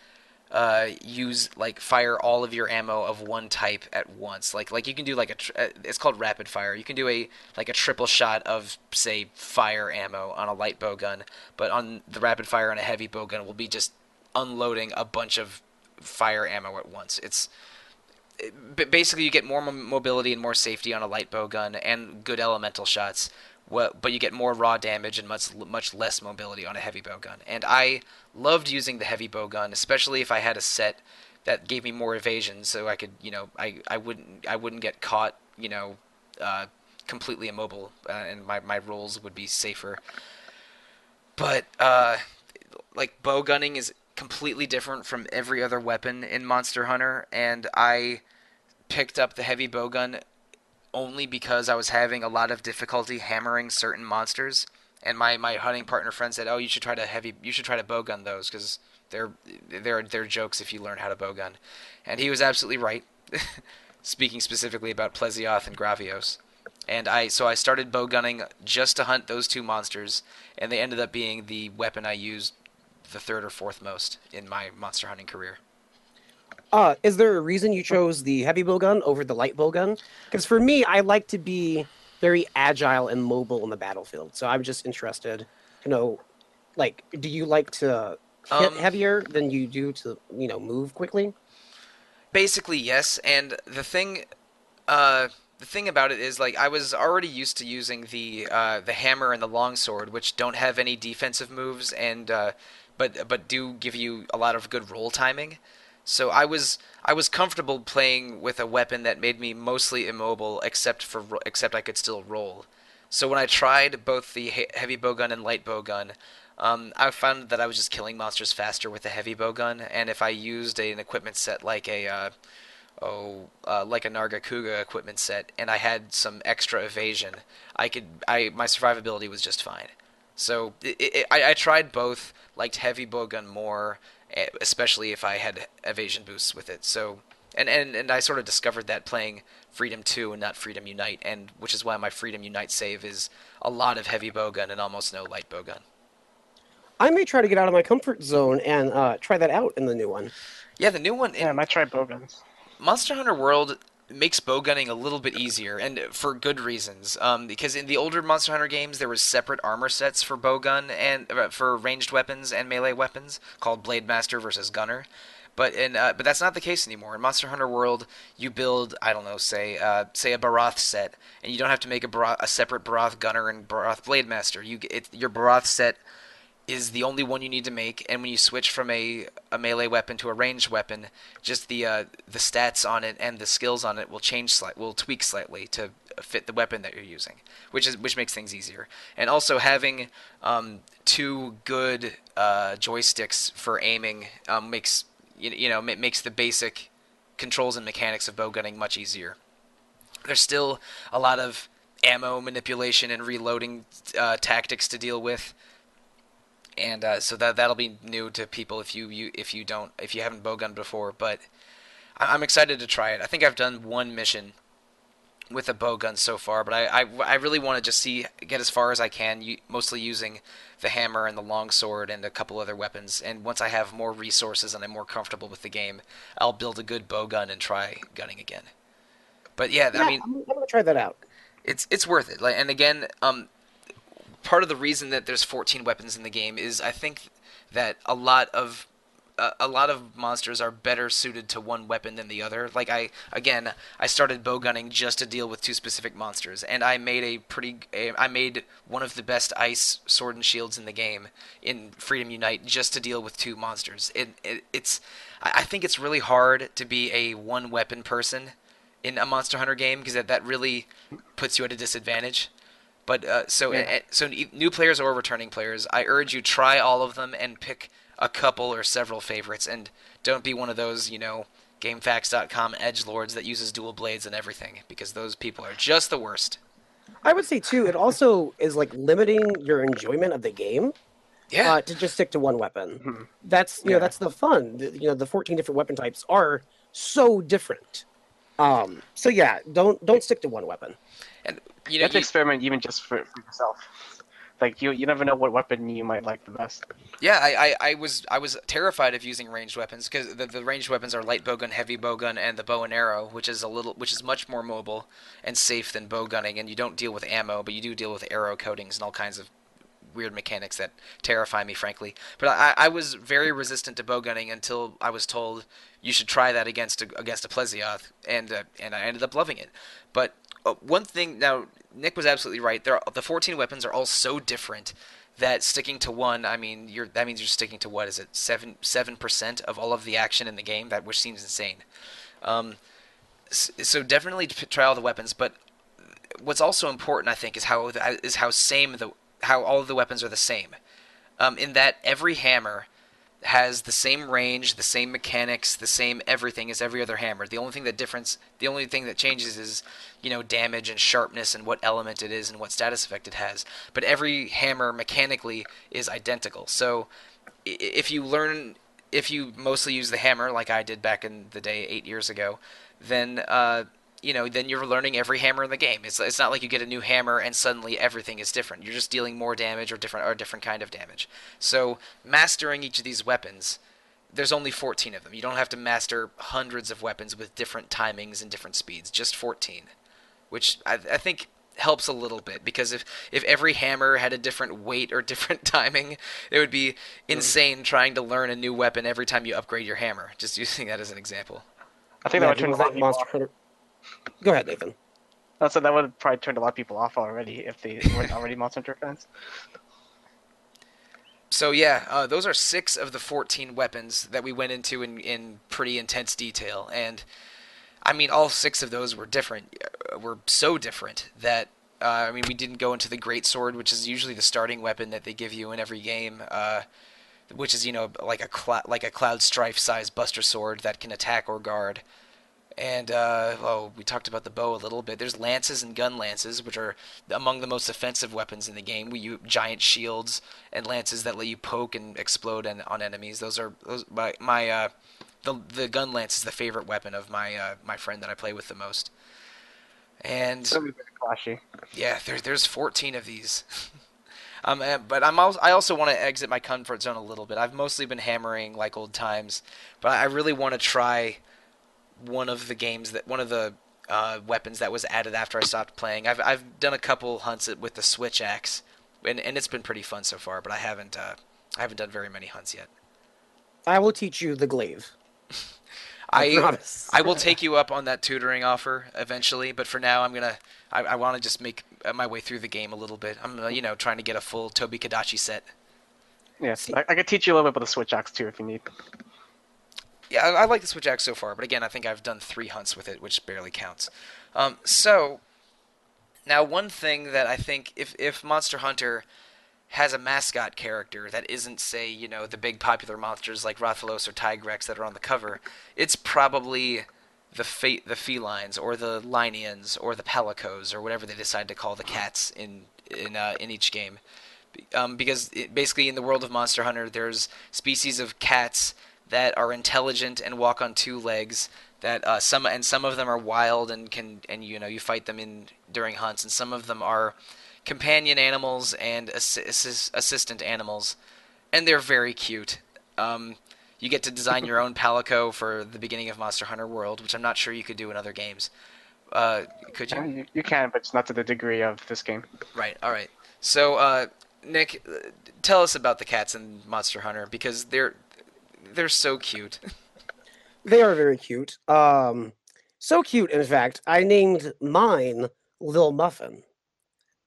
uh, use like fire all of your ammo of one type at once. Like like you can do like a tr- uh, it's called rapid fire. You can do a like a triple shot of say fire ammo on a light bow gun, but on the rapid fire on a heavy bow gun will be just unloading a bunch of fire ammo at once. It's it, basically you get more mobility and more safety on a light bow gun and good elemental shots but you get more raw damage and much much less mobility on a heavy bow gun. And I loved using the heavy bow gun, especially if I had a set that gave me more evasion, so I could, you know, I, I wouldn't I wouldn't get caught, you know, uh, completely immobile, uh, and my my rolls would be safer. But uh, like bow gunning is completely different from every other weapon in Monster Hunter, and I picked up the heavy bow gun only because I was having a lot of difficulty hammering certain monsters. And my, my hunting partner friend said, "Oh, you should try to heavy, you should try to bowgun those because they're they're they're jokes if you learn how to bowgun." And he was absolutely right. [LAUGHS] Speaking specifically about Plesioth and Gravios. And I so I started bowgunning just to hunt those two monsters, and they ended up being the weapon I used the third or fourth most in my monster hunting career. Uh, is there a reason you chose the heavy bow gun over the light bow gun? Because for me, I like to be very agile and mobile in the battlefield. So I'm just interested to know, like, do you like to hit um, heavier than you do to, you know, move quickly? Basically, yes. And the thing, uh, the thing about it is, like, I was already used to using the uh, the hammer and the longsword, which don't have any defensive moves, and uh, but but do give you a lot of good roll timing. So I was I was comfortable playing with a weapon that made me mostly immobile, except for except I could still roll. So when I tried both the heavy bowgun and light bowgun, um, I found that I was just killing monsters faster with the heavy bowgun, and if I used a, an equipment set like a uh, oh uh, like a Nargacuga equipment set, and I had some extra evasion, I could I my survivability was just fine. So it, it, I, I tried both, liked heavy bowgun more, especially if I had evasion boosts with it. So, and, and, and I sort of discovered that playing Freedom 2 and not Freedom Unite, and which is why my Freedom Unite save is a lot of heavy bowgun and almost no light bowgun. I may try to get out of my comfort zone and uh, try that out in the new one. Yeah, the new one. Yeah, I might try bowguns. Monster Hunter World makes bowgunning a little bit easier, and for good reasons. Um, because in the older Monster Hunter games, there was separate armor sets for bowgun and uh, for ranged weapons and melee weapons called Blade Master versus Gunner. But in uh, but that's not the case anymore. In Monster Hunter World, you build I don't know, say uh, say a Barroth set, and you don't have to make a, Barroth, a separate Barroth Gunner and Barroth Blade Master. You it, your Barroth set is the only one you need to make, and when you switch from a, a melee weapon to a ranged weapon, just the uh, the stats on it and the skills on it will change slight, will tweak slightly to fit the weapon that you're using, which is which makes things easier. And also having um, two good uh, joysticks for aiming um, makes you, you know makes the basic controls and mechanics of bowgunning much easier. There's still a lot of ammo manipulation and reloading uh, tactics to deal with and uh, so that that'll be new to people if you, you if you don't if you haven't bowgun before. But I'm excited to try it. I think I've done one mission with a bowgun so far, but I, I, I really want to just see get as far as I can, mostly using the hammer and the longsword and a couple other weapons. And once I have more resources and I'm more comfortable with the game, I'll build a good bowgun and try gunning again. But yeah, Yeah, I mean, I'm, I'm gonna try that out. it's it's worth it. Like, and again, um, part of the reason that there's 14 weapons in the game is I think that a lot of a, lot of monsters are better suited to one weapon than the other. Like I again, I started bow gunning just to deal with two specific monsters, and I made a pretty a, I made one of the best ice sword and shields in the game in Freedom Unite just to deal with two monsters. It, it it's I I think it's really hard to be a one weapon person in a Monster Hunter game because that, that really puts you at a disadvantage. But uh, so Yeah. uh, so new players or returning players, I urge you try all of them and pick a couple or several favorites, and don't be one of those you know GameFAQs.com edge lords that uses dual blades and everything because those people are just the worst. I would say too, it also is like limiting your enjoyment of the game Yeah, uh, to just stick to one weapon. Mhm. That's you Yeah. know that's the fun. The, you know the 14 different weapon types are so different. Um, so yeah, don't don't stick to one weapon. And you You have to you- experiment even just for, for yourself. Like you, you never know what weapon you might like the best. Yeah, I, I, I was I was terrified of using ranged weapons because the, the ranged weapons are light bowgun, heavy bowgun, and the bow and arrow, which is a little which is much more mobile and safe than bow gunning, and you don't deal with ammo, but you do deal with arrow coatings and all kinds of weird mechanics that terrify me, frankly. But I, I was very resistant to bow gunning until I was told you should try that against a, against a Plesioth, and uh, and I ended up loving it. But uh, one thing now, Nick was absolutely right. There, the 14 weapons are all so different that sticking to one, I mean, you're that means you're sticking to what is it, seven seven percent of all of the action in the game, that which seems insane. Um, so definitely try all the weapons, but what's also important, I think, is how is how same the how all of the weapons are the same. Um, in that every hammer has the same range, the same mechanics, the same everything as every other hammer. The only thing that difference, the only thing that changes is, you know, damage and sharpness and what element it is and what status effect it has. But every hammer mechanically is identical. So if you learn, if you mostly use the hammer like I did back in the day eight years ago, then uh, you know, then you're learning every hammer in the game. It's it's not like you get a new hammer and suddenly everything is different. You're just dealing more damage or different or a different kind of damage. So mastering each of these weapons, there's only 14 of them. You don't have to master hundreds of weapons with different timings and different speeds. Just 14, which I, I think helps a little bit because if if every hammer had a different weight or [LAUGHS] different timing, it would be insane trying to learn a new weapon every time you upgrade your hammer. Just using that as an example. I think Yeah, that would turn a lot that of people Monster off. Hunter. Go ahead, Nathan. That's that would have probably turned a lot of people off already if they weren't already Monster Hunter fans. So yeah, uh, those are six of the 14 weapons that we went into in, in pretty intense detail, and I mean all six of those were different, uh, were so different that uh, I mean we didn't go into the great sword, which is usually the starting weapon that they give you in every game, uh, which is you know like a cl- like a cloud strife size buster sword that can attack or guard. And uh, oh, we talked about the bow a little bit. There's lances and gun lances, which are among the most offensive weapons in the game. We use giant shields and lances that let you poke and explode en- on enemies. Those are those my my uh, the the gun lance is the favorite weapon of my uh, my friend that I play with the most. And be very clashy. yeah, there's there's 14 of these. [LAUGHS] um, uh, but I'm also, I also want to exit my comfort zone a little bit. I've mostly been hammering like old times, but I really want to try one of the games that one of the uh, weapons that was added after I stopped playing. I've I've done a couple hunts with the switch axe, and and it's been pretty fun so far. But I haven't uh, I haven't done very many hunts yet. I will teach you the glaive. [LAUGHS] I, I promise. [LAUGHS] I will take you up on that tutoring offer eventually, but for now, I'm gonna. I, I want to just make uh, my way through the game a little bit. I'm, uh, you know, trying to get a full Tobi-Kadachi set. Yes, See- I, I could teach you a little bit about the switch axe too if you need. Yeah, I, I like the Switch Axe so far, but again, I think I've done three hunts with it, which barely counts. Um, so, now one thing that I think if if Monster Hunter has a mascot character that isn't, say, you know, the big popular monsters like Rathalos or Tigrex that are on the cover, it's probably the fe- the felines or the Lynians or the Palicos or whatever they decide to call the cats in in uh, in each game. Um, because it, basically in the world of Monster Hunter, there's species of cats that are intelligent and walk on two legs. That uh, some and some of them are wild and can and you know you fight them in during hunts, and some of them are companion animals and assi- assist, assistant animals, and they're very cute. Um, you get to design your own palico for the beginning of Monster Hunter World, which I'm not sure you could do in other games. Uh, could you? You, you can, but it's not to the degree of this game. Right. All right. So, uh, Nick, tell us about the cats in Monster Hunter because they're they're so cute. [LAUGHS] They are very cute. Um, so cute, in fact, I named mine Lil Muffin.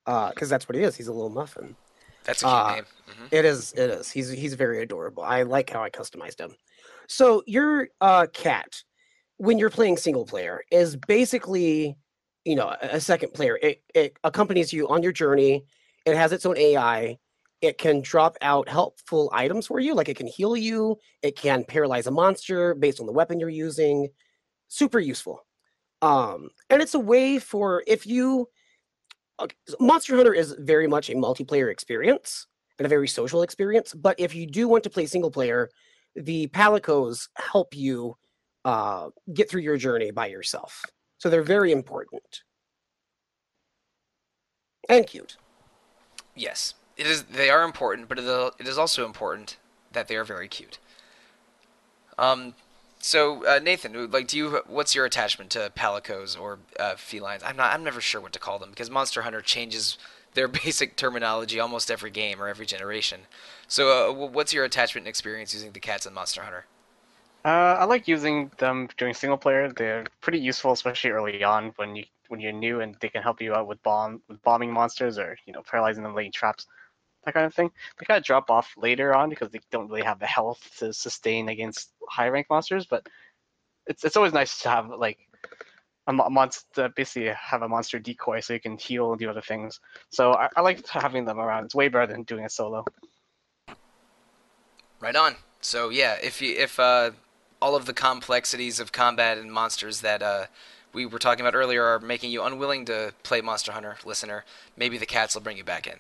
Because that's what he is. He's a little muffin. That's a cute Uh, name. hmm It is. It is. He's he's very adorable. I like how I customized him. So your uh, cat, when you're playing single player, is basically, you know, a a second player. It it accompanies you on your journey. It has its own AI. It can drop out helpful items for you, like it can heal you. It can paralyze a monster based on the weapon you're using. Super useful. Um, and it's a way for if you. Okay, Monster Hunter is very much a multiplayer experience and a very social experience. But if you do want to play single player, the Palicos help you uh, get through your journey by yourself. So they're very important and cute. Yes, it is. They are important, but it is- also important that they are very cute. Um, so uh, Nathan, like, do you? What's your attachment to palicos or uh, felines? I'm not. I'm never sure what to call them because Monster Hunter changes their [LAUGHS] basic terminology almost every game or every generation. So, uh, what's your attachment and experience using the cats in Monster Hunter? Uh, I like using them during single player. They're pretty useful, especially early on when you when you're new and they can help you out with bomb with bombing monsters or you know paralyzing them, laying traps, that kind of thing. They kind of drop off later on because they don't really have the health to sustain against high rank monsters. But it's it's always nice to have like a monster basically have a monster decoy so you can heal and do other things. So I, I like having them around. It's way better than doing it solo. Right on. So yeah, if you if uh, all of the complexities of combat and monsters that uh, we were talking about earlier are making you unwilling to play Monster Hunter, listener, maybe the cats will bring you back in.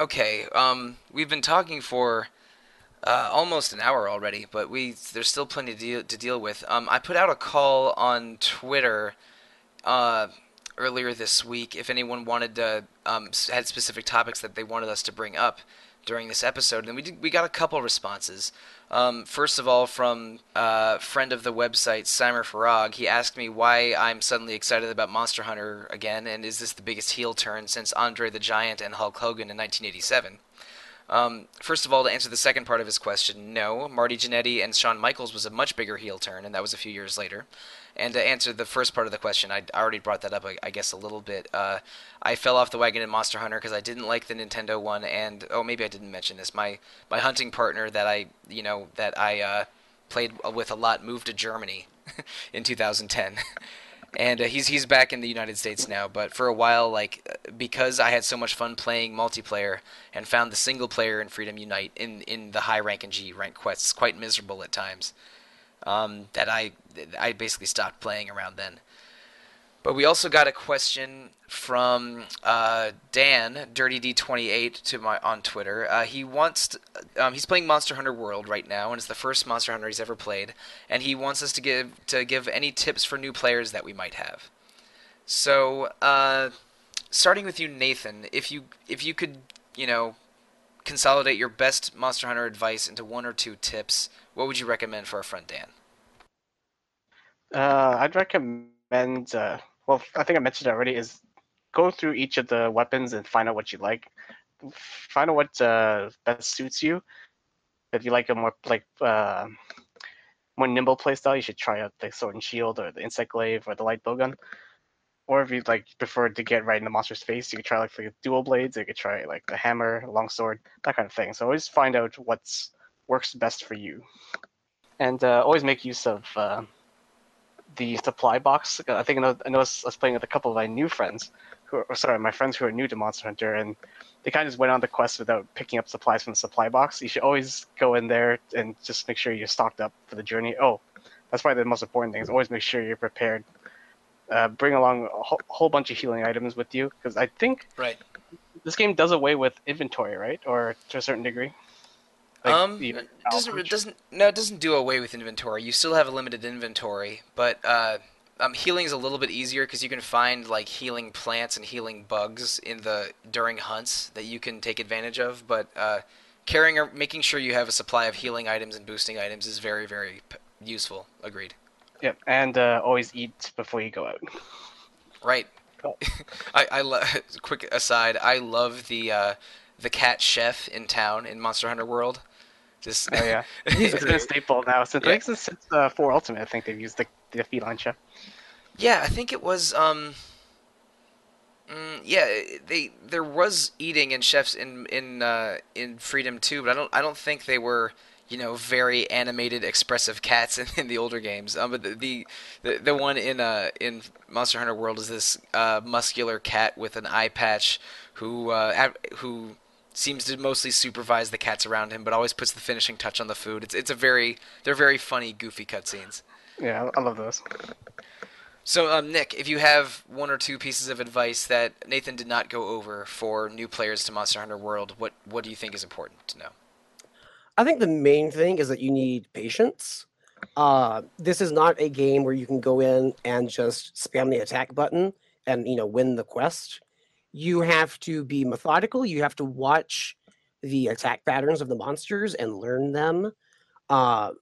Okay, um, we've been talking for uh, almost an hour already, but we there's still plenty to deal, to deal with. Um, I put out a call on Twitter uh, earlier this week if anyone wanted to um, had specific topics that they wanted us to bring up during this episode, and we did, we got a couple responses. Um, first of all, from uh, friend of the website Simer Farag, he asked me why I'm suddenly excited about Monster Hunter again, and is this the biggest heel turn since Andre the Giant and Hulk Hogan in 1987? Um, first of all, to answer the second part of his question, no. Marty Jannetty and Shawn Michaels was a much bigger heel turn, and that was a few years later. And to answer the first part of the question, I already brought that up, I, guess, a little bit. Uh, I fell off the wagon in Monster Hunter because I didn't like the Nintendo one, and oh, maybe I didn't mention this. My my hunting partner that I, you know, that I uh, played with a lot moved to Germany [LAUGHS] in 2010. [LAUGHS] and uh, he's he's back in the United States now. But for a while, like uh, because I had so much fun playing multiplayer and found the single player in Freedom Unite in in the high rank and G rank quests quite miserable at times, um, that I I basically stopped playing around then. But we also got a question from uh, Dan Dirty D28 to my on Twitter. Uh, he wants to, um, he's playing Monster Hunter World right now, and it's the first Monster Hunter he's ever played. And he wants us to give to give any tips for new players that we might have. So, uh, starting with you, Nathan, if you if you could, you know, consolidate your best Monster Hunter advice into one or two tips, what would you recommend for our friend Dan? Uh, I'd recommend. Uh, well, I think I mentioned it already. Is go through each of the weapons and find out what you like. Find out what uh, best suits you. If you like a more like uh, more nimble playstyle, you should try out the sword and shield or the insect glaive or the light bowgun. Or if you like prefer to get right in the monster's face, you could try like the dual blades. You could try like the hammer, long sword, that kind of thing. So always find out what's works best for you, and uh, always make use of uh, the supply box. I think I know, I know I was playing with a couple of my new friends, who are, sorry, my friends who are new to Monster Hunter, and they kind of just went on the quest without picking up supplies from the supply box. You should always go in there and just make sure you're stocked up for the journey. Oh, that's probably the most important thing. Is always make sure you're prepared. Uh, bring along a whole, whole bunch of healing items with you, because I think Right. this game does away with inventory, right, or to a certain degree. Like, um, doesn't outreach. doesn't no, it doesn't do away with inventory. You still have a limited inventory, but uh, um, healing is a little bit easier because you can find like healing plants and healing bugs in the during hunts that you can take advantage of. But uh, carrying or making sure you have a supply of healing items and boosting items is very very p- useful. Agreed. Yep, and uh, always eat before you go out. Right. Oh. [LAUGHS] I, I lo- [LAUGHS] quick aside. I love the uh, the cat chef in town in Monster Hunter World. Just Oh yeah, [LAUGHS] it's been a staple now since Yeah. I think since, since uh, four Ultimate. I think they've used the the feline chef. Yeah, I think it was. Um, mm, yeah, they there was eating and chefs in in uh, in Freedom 2, but I don't I don't think they were you know very animated, expressive cats [LAUGHS] in, in the older games. Um, but the the, the, the one in uh in Monster Hunter World is this uh, muscular cat with an eye patch who uh, who seems to mostly supervise the cats around him, but always puts the finishing touch on the food. It's it's a very they're very funny, goofy cutscenes. Yeah, I I love those. So, um, Nick, if you have one or two pieces of advice that Nathan did not go over for new players to Monster Hunter World, what what do you think is important to know? I think the main thing is that you need patience. Uh, this is not a game where you can go in and just spam the attack button and you know win the quest. You have to be methodical. You have to watch the attack patterns of the monsters and learn them. Uh,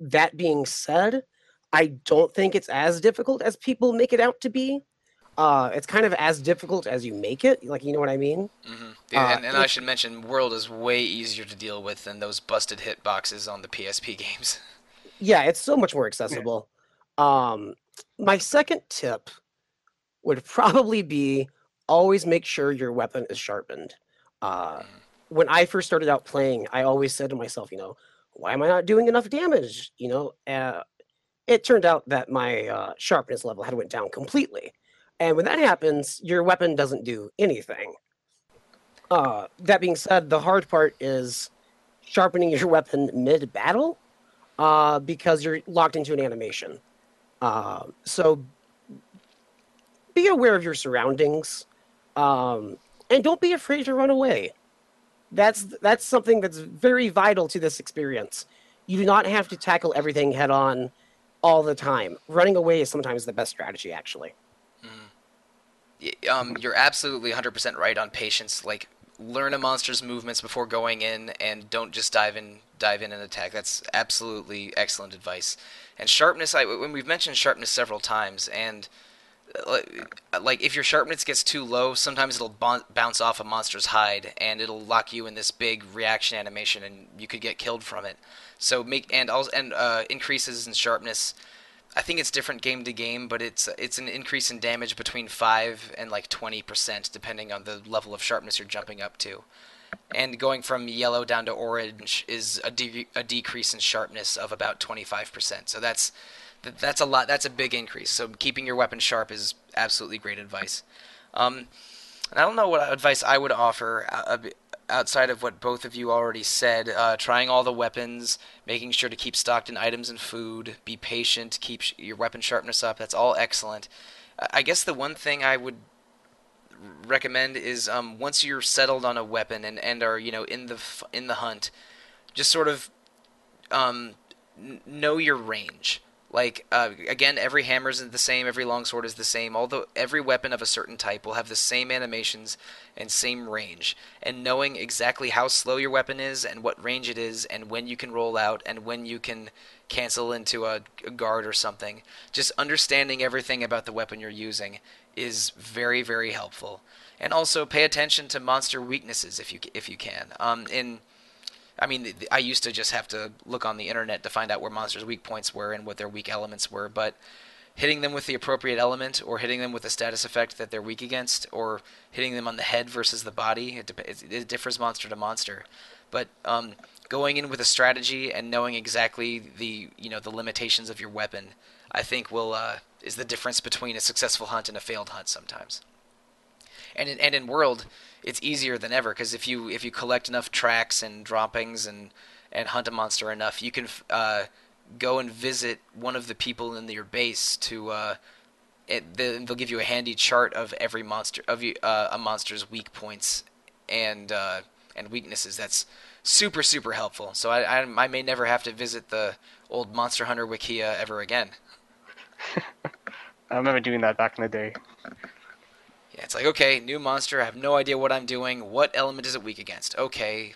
that being said, I don't think it's as difficult as people make it out to be. Uh, it's kind of as difficult as you make it. Like you know what I mean? Mm-hmm. Uh, and, and I should mention, World is way easier to deal with than those busted hit boxes on the PSP [LAUGHS] games. yeah it's so much more accessible um my second tip would probably be always make sure your weapon is sharpened. Uh when i first started out playing i always said to myself you know why am i not doing enough damage? You know uh, it turned out that my uh, sharpness level had went down completely. And when that happens your weapon doesn't do anything. Uh that being said the hard part is sharpening your [LAUGHS] weapon mid battle uh, because you're locked into an animation. Uh, so be aware of your surroundings, um, and don't be afraid to run away. That's that's something that's very vital to this experience. You do not have to tackle everything head on all the time. Running away is sometimes the best strategy, actually. Y- Um, you're absolutely 100% right on patience. Like, learn a monster's movements before going in, and don't just dive in, dive in and attack. That's absolutely excellent advice. And sharpness, I when we've mentioned sharpness several times, and like- like if your sharpness gets too low, sometimes it'll bon- bounce off a monster's hide, and it'll lock you in this big reaction animation, and you could get killed from it. So make and also and uh, increases in sharpness. I think it's different game to game, but it's it's an increase in damage between five and like twenty percent, depending on the level of sharpness you're jumping up to. And going from yellow down to orange is a, de- a decrease in sharpness of about twenty five percent. So that's that's a lot. That's a big increase. So keeping your weapon sharp is absolutely great advice. Um, I don't know what advice I would offer outside of what both of you already said. Uh, trying all the weapons, making sure to keep stocked in items and food, be patient, keep sh- your weapon sharpness up. That's all excellent. I guess the one thing I would recommend is um, once you're settled on a weapon and, and are you know in the f- in the hunt, just sort of um, n- know your range. Like uh, again, every hammer is the same, every longsword is the same. Although every weapon of a certain type will have the same animations and same range. And knowing exactly how slow your weapon is and what range it is, and when you can roll out and when you can cancel into a, a guard or something, just understanding everything about the weapon you're using is very very helpful. And also pay attention to monster weaknesses if you if you can. Um, in I mean, I used to just have to look on the internet to find out where monsters' weak points were and what their weak elements were, but hitting them with the appropriate element or hitting them with a status effect that they're weak against or hitting them on the head versus the body, it, it differs monster to monster. But um, going in with a strategy and knowing exactly the you know the limitations of your weapon, I think will uh, is the difference between a successful hunt and a failed hunt sometimes. And in, and in world it's easier than ever because if you if you collect enough tracks and droppings and and hunt a monster enough you can uh, go and visit one of the people in your base to uh, it, they- they'll give you a handy chart of every monster of uh, a monster's weak points and uh, and weaknesses. That's super super helpful. So I, I I may never have to visit the old Monster Hunter Wikia ever again [LAUGHS] I remember doing that back in the day. Yeah, it's like, okay, new monster, I have no idea what I'm doing. What element is it weak against? Okay,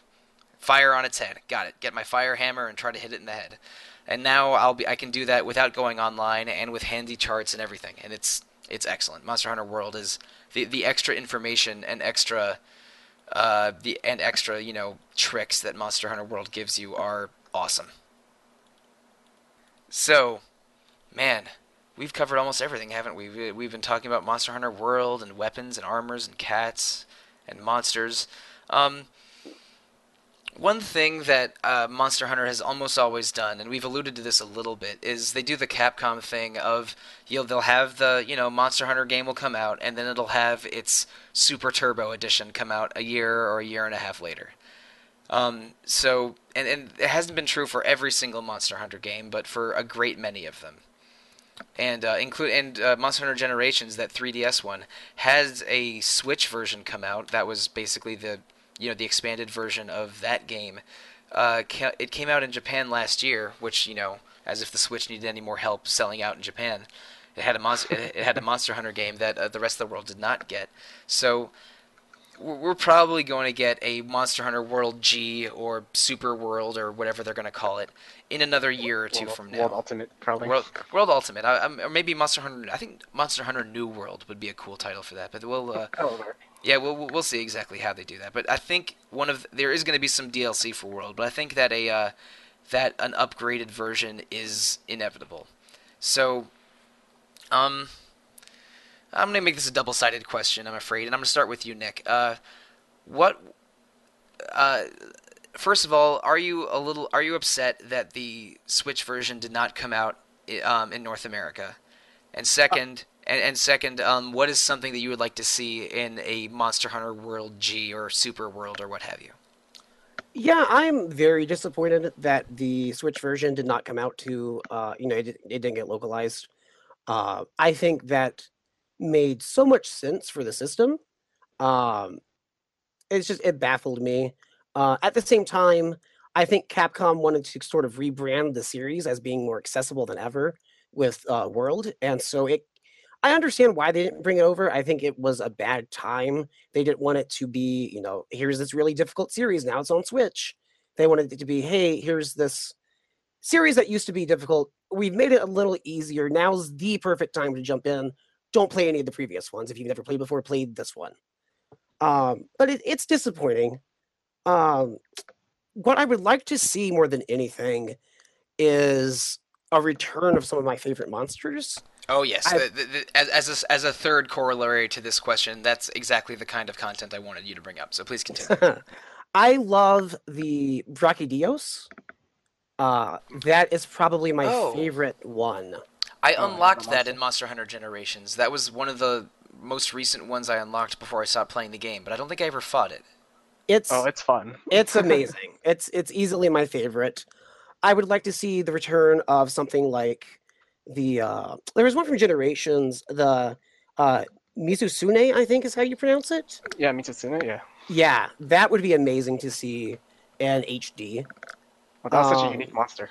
fire on its head. Got it. Get my fire hammer and try to hit it in the head. and now I'll be I can do that without going online and with handy charts and everything, and it's it's excellent. Monster Hunter World is the the extra information and extra uh, the and extra you know tricks that Monster Hunter World gives you are awesome. So, man, we've covered almost everything, haven't we? We've been talking about Monster Hunter World and weapons and armors and cats and monsters. Um, one thing that uh, Monster Hunter has almost always done, and we've alluded to this a little bit, is they do the Capcom thing of you know they'll have the you know Monster Hunter game will come out, and then it'll have its Super Turbo edition come out a year or a year and a half later. Um, so, and, and it hasn't been true for every single Monster Hunter game, but for a great many of them. And uh, include and uh, Monster Hunter Generations, that 3DS one, has a Switch version come out. That was basically the you know the expanded version of that game. Uh, it came out in Japan last year, which you know, as if the Switch needed any more help selling out in Japan. It had a monster. it, had a Monster Hunter game that uh, the rest of the world did not get. So we're probably going to get a Monster Hunter World G or Super World or whatever they're going to call it in another year or two World, from now. World Ultimate, probably. World, World Ultimate, I, I'm- or maybe Monster Hunter. I think Monster Hunter New World would be a cool title for that. But we'll, uh, [LAUGHS] yeah, we'll we'll we'll see exactly how they do that. But I think one of there is going to be some DLC for World, but I think that a uh, that an upgraded version is inevitable. So, um, I'm going to make this a double-sided question. I'm afraid, and I'm going to start with you, Nick. Uh, what? Uh, first of all, are you a little are you upset that the Switch version did not come out um, in North America? And second, and, and second, um, what is something that you would like to see in a Monster Hunter World G or Super World or what have you? Yeah, I'm very disappointed that the Switch version did not come out to, uh, you know, it, it didn't get localized. Uh, I think that made so much sense for the system. Um, it's just, it baffled me. Uh, at the same time, I think Capcom wanted to sort of rebrand the series as being more accessible than ever with uh, World. And so it, I understand why they didn't bring it over. I think it was a bad time they didn't want it to be, you know, here's this really difficult series. Now it's on Switch. They wanted it to be, hey, here's this series that used to be difficult. We've made it a little easier. Now's the perfect time to jump in. Don't play any of the previous ones. If you've never played before, play this one. Um, but it, it's disappointing. Um, what I would like to see more than anything is a return of some of my favorite monsters. Oh yes, the, the, the, as as a, as a third corollary to this question, that's exactly the kind of content I wanted you to bring up. So please continue. [LAUGHS] I love the Brachydios. Uh, that is probably my Oh. favorite one. I Oh, unlocked love that in Monster Hunter Generations. That was one of the most recent ones I unlocked before I stopped playing the game, but I don't think I ever fought it. It's Oh, it's fun. it's [LAUGHS] amazing. it's it's easily my favorite. I would like to see the return of something like the uh there was one from Generations, the uh Mizusune, I think is how you pronounce it. Yeah, Misusune. yeah. Yeah, that would be amazing to see in HD. Well, that was such a Um, unique monster.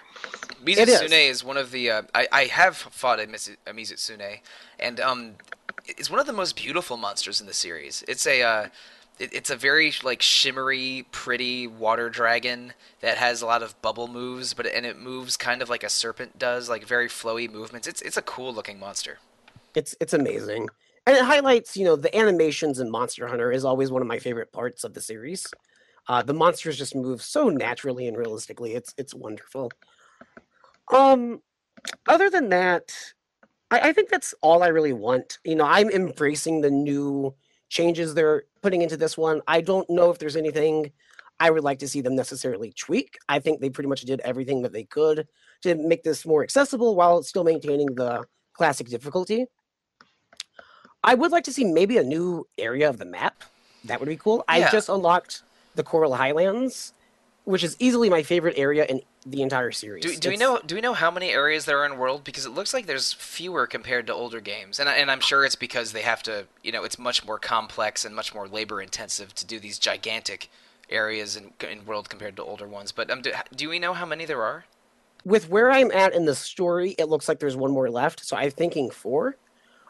It is. Mizusune is. one of the. Uh, I, I have fought a, Mizu, a Mizusune, and um, it's one of the most beautiful monsters in the series. It's a. Uh, it, it's a very like shimmery, pretty water dragon that has a lot of bubble moves, but and it moves kind of like a serpent does, like very flowy movements. It's it's a cool looking monster. It's it's amazing. And it highlights, you know, the animations in Monster Hunter is always one of my favorite parts of the series. Uh, the monsters just move so naturally and realistically. It's it's wonderful. Um, other than that, I, I think that's all I really want. You know, I'm embracing the new changes they're putting into this one. I don't know if there's anything I would like to see them necessarily tweak. I think they pretty much did everything that they could to make this more accessible while still maintaining the classic difficulty. I would like to see maybe a new area of the map. That would be cool. I just unlocked the Coral Highlands, which is easily my favorite area in the entire series. Do, do we know do we know how many areas there are in World? Because it looks like there's fewer compared to older games, and I, and I'm sure it's because they have to you know it's much more complex and much more labor intensive to do these gigantic areas in, in World compared to older ones. But um, do, do we know how many there are? with where I'm at in the story, it looks like there's one more left. So I'm thinking four.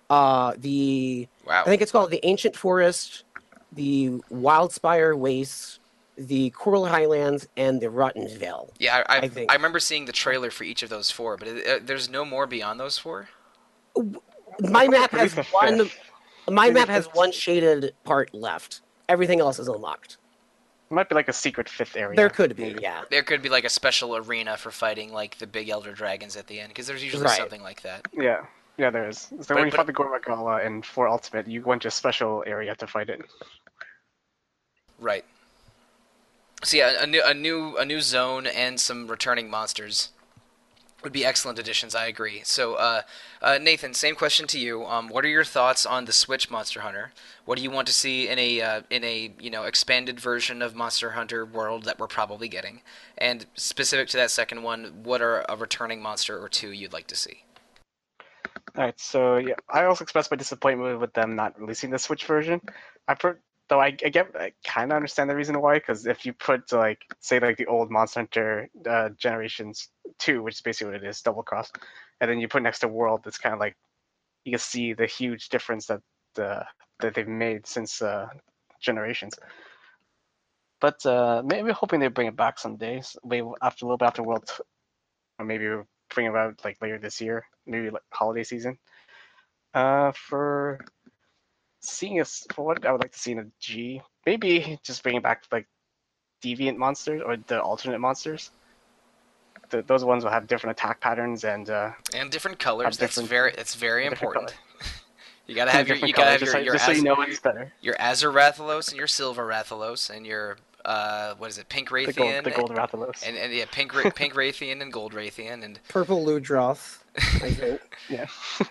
Uh, the Wow. I think it's called the Ancient Forest, the Wildspire Waste, the Coral Highlands, and the Rotten Vale. Yeah, I, I, I I, remember seeing the trailer for each of those four, but it, uh, there's no more beyond those four. My map has one. My map has one shaded part left. Everything else is unlocked. It might be like a secret fifth area. There could be, yeah. There could be like a special arena for fighting like the big elder dragons at the end, because there's usually Right. something like that. Yeah, yeah, there is. So But- when you but- fought the Gore Magala in Four Ultimate, you went to a special area to fight it. Right. So yeah, a new a new a new zone and some returning monsters would be excellent additions. I agree. So uh, uh, Nathan, same question to you. Um, what are your thoughts on the Switch Monster Hunter? What do you want to see in a uh, in a you know expanded version of Monster Hunter World that we're probably getting? And specific to that second one, what are a returning monster or two you'd like to see? All right, so yeah, I also expressed my disappointment with them not releasing the Switch version. I put though I, I get I kind of understand the reason why because if you put like say like the old Monster Hunter uh, Generations two, which is basically what it is, double cross, and then you put next to World, it's kind of like you can see the huge difference that uh, that they've made since uh, Generations. But uh, maybe hoping they bring it back someday, maybe after a little bit after World, or maybe bring it out like later this year, maybe like holiday season. Uh, for seeing a for what I would like to see in a G, maybe just bringing back like deviant monsters or the alternate monsters. The, those ones will have different attack patterns and uh, And different colors. That's different- very that's very important. [LAUGHS] you gotta have your you gotta have your just, your, so, just so you know it's better. your Azure Rathalos and your Silver Rathalos and your uh what is it Pink The gold, Rathian the gold Rathalos. and, and yeah Pink Ra- Pink Rathian and Gold Rathian and Purple Ludroth, I [LAUGHS] think. yeah. [LAUGHS]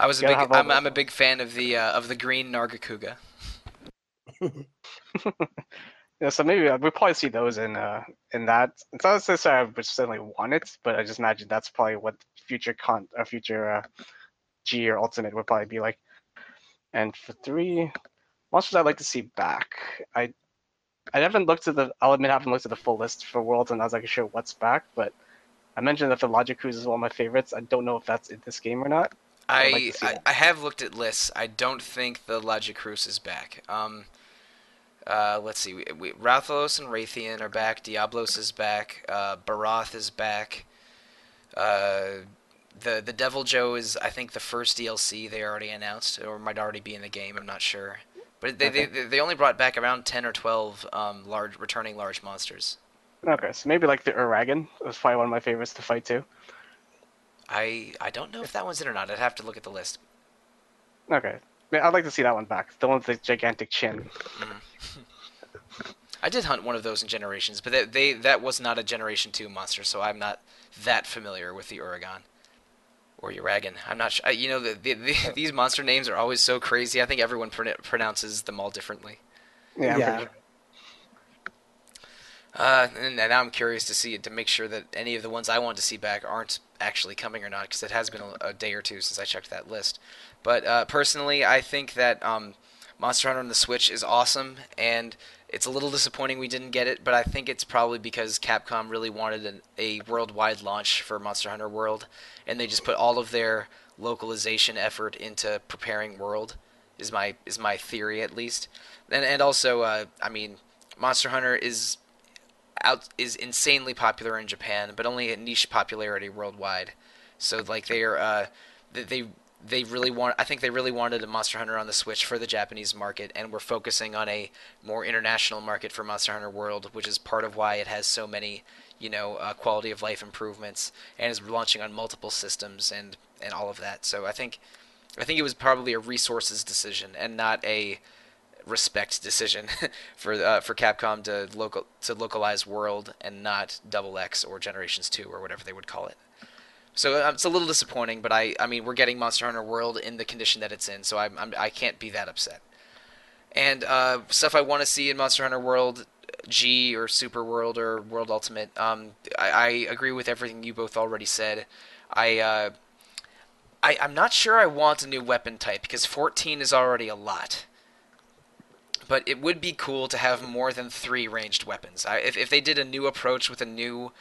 I was a big I'm, I'm a big fan of the uh, of the green Nargacuga. [LAUGHS] Yeah, so maybe uh, we'll probably see those in uh in that. It's not necessarily I would certainly want it, but I just imagine that's probably what future con or future uh, G or Ultimate would probably be like. And for three monsters, I'd like to see back. I I haven't looked at the. I'll admit I haven't looked at the full list for Worlds, and I was like sure what's back, but I mentioned that the Lagiacrus is one of my favorites. I don't know if that's in this game or not. I, I. I have looked at lists. I don't think the Lagiacrus is back. Um, uh, let's see. We, we, Rathalos and Rathian are back. Diablos is back. Uh, Barroth is back. Uh, the the Deviljho is I think the first DLC they already announced, or might already be in the game. I'm not sure. But they, Okay. they, they only brought back around ten or twelve um, large returning large monsters. Okay, so maybe like the Uragaan was probably one of my favorites to fight too. I I don't know if that one's in or not. I'd have to look at the list. Okay, Yeah, I'd like to see that one back. The one with the gigantic chin. Mm-hmm. I did hunt one of those in Generations, but they, they that was not a Generation Two monster, so I'm not that familiar with the Uragaan or Uragan. I'm not sure. You know, the, the, the, these monster names are always so crazy. I think everyone pron- pronounces them all differently. Yeah, I'm Yeah. pretty sure. Uh, and, now I'm curious to see it to make sure that any of the ones I want to see back aren't actually coming or not, because it has been a, a day or two since I checked that list. But uh, personally, I think that um, Monster Hunter on the Switch is awesome, and it's a little disappointing we didn't get it. But I think it's probably because Capcom really wanted an, a worldwide launch for Monster Hunter World, and they just put all of their localization effort into preparing World. Is my is my theory at least, and and also uh, I mean Monster Hunter is out is insanely popular in Japan, but only a niche popularity worldwide. So like they are uh, they- they really want I think they really wanted a Monster Hunter on the Switch for the Japanese market, and we're focusing on a more international market for Monster Hunter World, which is part of why it has so many you know uh, quality of life improvements and is launching on multiple systems and and all of that. So I think I think it was probably a resources decision and not a respect decision [LAUGHS] for uh, for Capcom to local to localize World and not Double X or Generations Two or whatever they would call it. So uh, it's a little disappointing, but I I mean we're getting Monster Hunter World in the condition that it's in, so I'm, I'm I can't be that upset. And uh, stuff I want to see in Monster Hunter World G or Super World or World Ultimate. Um, I, I agree with everything you both already said. I uh, I, I'm not sure I want a new weapon type because 14 is already a lot. But it would be cool to have more than three ranged weapons. I, if, if they did a new approach with a new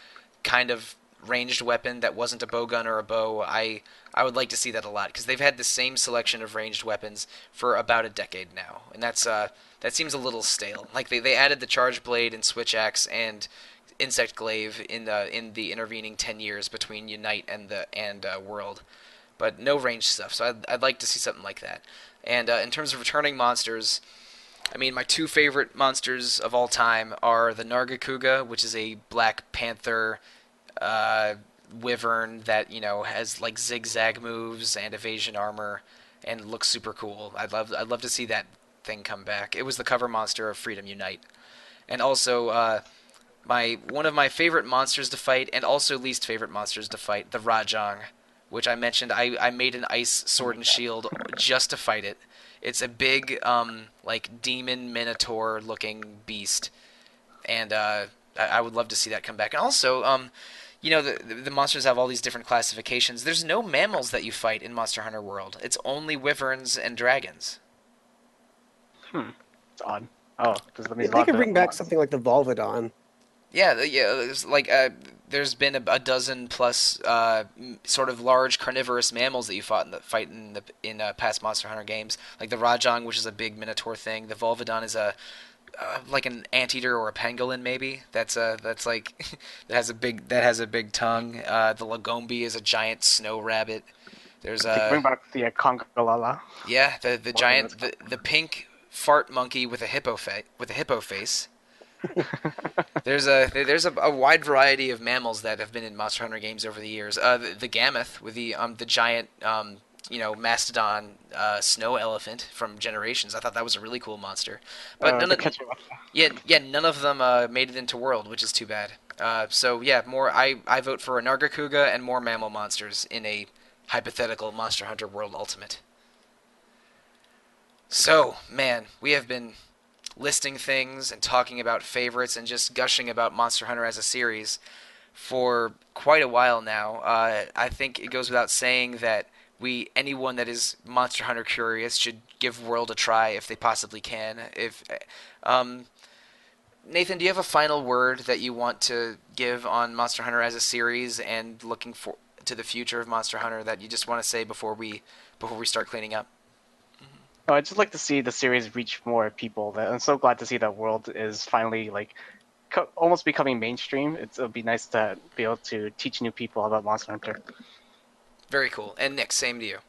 kind of ranged weapon that wasn't a bowgun or a bow, I I would like to see that a lot because they've had the same selection of ranged weapons for about a decade now, and that's uh that seems a little stale. Like they, they added the charge blade and switch axe and insect glaive in the in the intervening ten years between Unite and the and uh, World, but no ranged stuff. So I'd I'd like to see something like that. And uh, in terms of returning monsters, I mean, my two favorite monsters of all time are the Nargacuga, which is a Black Panther uh, wyvern that you know has like zigzag moves and evasion armor and looks super cool. I'd love I'd love to see that thing come back. It was the cover monster of Freedom Unite, and also uh, my one of my favorite monsters to fight and also least favorite monsters to fight, the Rajang, which I mentioned. I I made an ice sword and shield just to fight it. It's a big um like demon minotaur looking beast, and uh, I, I would love to see that come back. And also um you know the, the monsters have all these different classifications. There's no mammals that you fight in Monster Hunter World. It's only wyverns and dragons. Hmm. It's odd. Oh, does that mean They could bring back something like the Volvidon. Yeah, yeah. There's like uh, there's been a, a dozen plus uh, sort of large carnivorous mammals that you fought in the fight in the in uh, past Monster Hunter games, like the Rajang, which is a big minotaur thing. The Volvidon is a uh, like an anteater or a pangolin, maybe. That's a that's like [LAUGHS] that has a big that has a big tongue. Uh, the Lagombi is a giant snow rabbit. There's could bring a back the uh, yeah the the giant the, the pink fart monkey with a hippo fa- with a hippo face. [LAUGHS] There's a there's a, a wide variety of mammals that have been in Monster Hunter games over the years. Uh, the, the Gammoth with the um the giant um you know mastodon uh, snow elephant from Generations. I thought that was a really cool monster. But uh, none of yeah yeah none of them uh, made it into World, which is too bad. Uh, so yeah, more I I vote for a Nargacuga and more mammal monsters in a hypothetical Monster Hunter World Ultimate. So man, we have been listing things and talking about favorites and just gushing about Monster Hunter as a series for quite a while now. Uh, I think it goes without saying that we anyone that is Monster Hunter curious should give World a try if they possibly can. If um, Nathan, do you have a final word that you want to give on Monster Hunter as a series and looking for to the future of Monster Hunter that you just want to say before we before we start cleaning up? Oh, I'd just like to see the series reach more people. That I'm so glad to see that World is finally like co- almost becoming mainstream. It's, it'll be nice to be able to teach new people about Monster Hunter. Very cool. And Nick, same to you.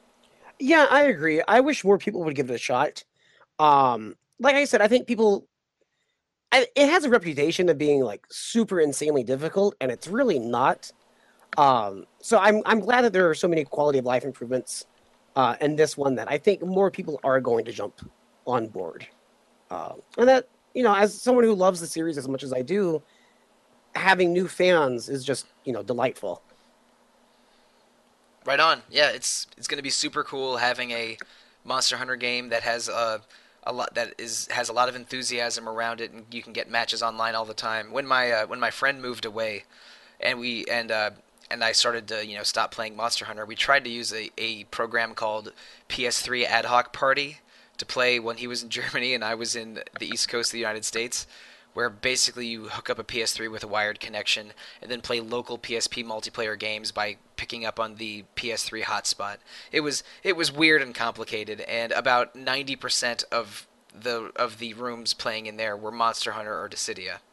Yeah, I agree. I wish more people would give it a shot. Um, like I said, I think people. I, it has a reputation of being like super insanely difficult, and it's really not. Um, so I'm I'm glad that there are so many quality of life improvements, uh, in this one that I think more people are going to jump on board, uh, and that you know, as someone who loves the series as much as I do, having new fans is just you know delightful. Right on. Yeah, it's it's going to be super cool having a Monster Hunter game that has a a lot that is has a lot of enthusiasm around it, and you can get matches online all the time. When my uh, when my friend moved away, and we and uh, and I started to you know stop playing Monster Hunter, we tried to use a, a program called PS3 Ad Hoc Party to play when he was in [LAUGHS] Germany and I was in the East Coast of the United States. Where basically you hook up a PS3 with a wired connection and then play local PSP multiplayer games by picking up on the PS3 hotspot. It was it was weird and complicated, and about ninety percent of the of the rooms playing in there were Monster Hunter or Dissidia. [LAUGHS]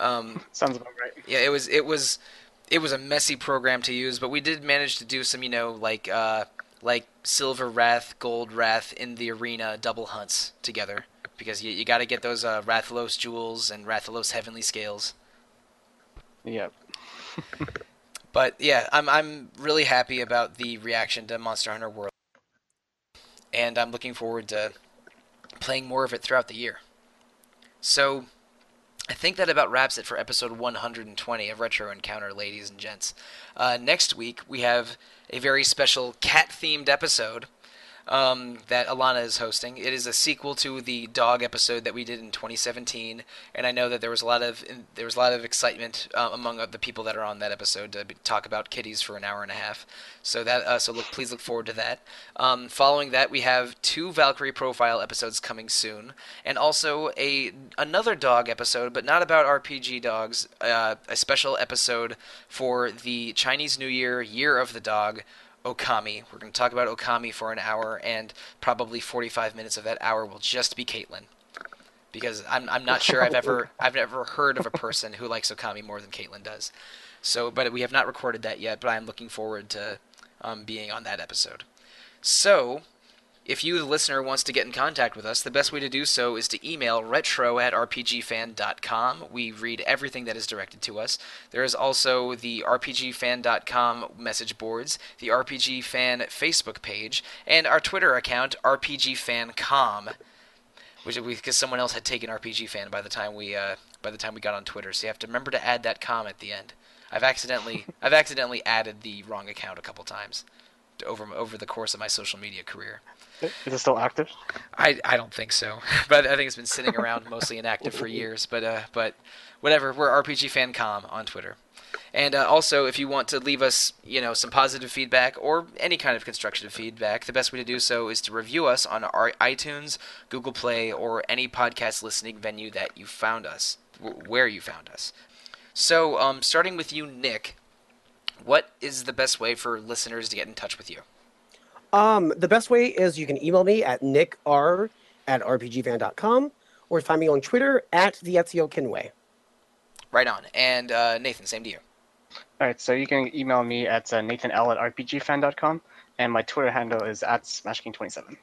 Um, Sounds about right. yeah, it was it was it was a messy program to use, but we did manage to do some, you know, like uh, like Silver Rath, Gold Rath in the arena double hunts together because you, you got to get those uh, Rathalos jewels and Rathalos heavenly scales. Yep. [LAUGHS] But yeah, I'm I'm really happy about the reaction to Monster Hunter World, and I'm looking forward to playing more of it throughout the year. So, I think that about wraps it for episode 120 of Retro Encounter, ladies and gents. Uh, next week we have a very special cat-themed episode. Um, that Alana is hosting. It is a sequel to the dog episode that we did in 2017, and I know that there was a lot of there was a lot of excitement uh, among the people that are on that episode to talk about kitties for an hour and a half. So that uh, so look, please look forward to that. Um, following that, we have two Valkyrie profile episodes coming soon, and also a another dog episode, but not about RPG dogs. Uh, a special episode for the Chinese New Year Year of the Dog Okami. We're going to talk about Okami for an hour, and probably 45 minutes of that hour will just be Caitlin. Because I'm, I'm not sure I've ever [LAUGHS] I've never heard of a person who likes Okami more than Caitlin does. So, but we have not recorded that yet. But I'm looking forward to um, being on that episode. So, if you, the listener, wants to get in contact with us, the best way to do so is to email retro at rpgfan.com. We read everything that is directed to us. There is also the rpgfan.com message boards, the RPG Fan Facebook page, and our Twitter account, rpgfancom, which because someone else had taken RPG Fan by the time we uh, by the time we got on Twitter. So you have to remember to add that com at the end. I've accidentally [LAUGHS] I've accidentally added the wrong account a couple times over over the course of my social media career. Is it still active? I, I don't think so, [LAUGHS] but I think it's been sitting around [LAUGHS] mostly inactive for years. But uh, but whatever. We're RPG Fan Com on Twitter, and uh, also if you want to leave us you know some positive feedback or any kind of constructive feedback, the best way to do so is to review us on our iTunes, Google Play, or any podcast listening venue that you found us, where you found us. So um, starting with you, Nick, what is the best way for listeners to get in touch with you? Um, the best way is you can email me at nickr at rpgfan.com or find me on Twitter at the Ezio Kinway. Right on. And uh, Nathan, same to you. All right, so you can email me at uh, nathanl at rpgfan.com, and my Twitter handle is at smashking27.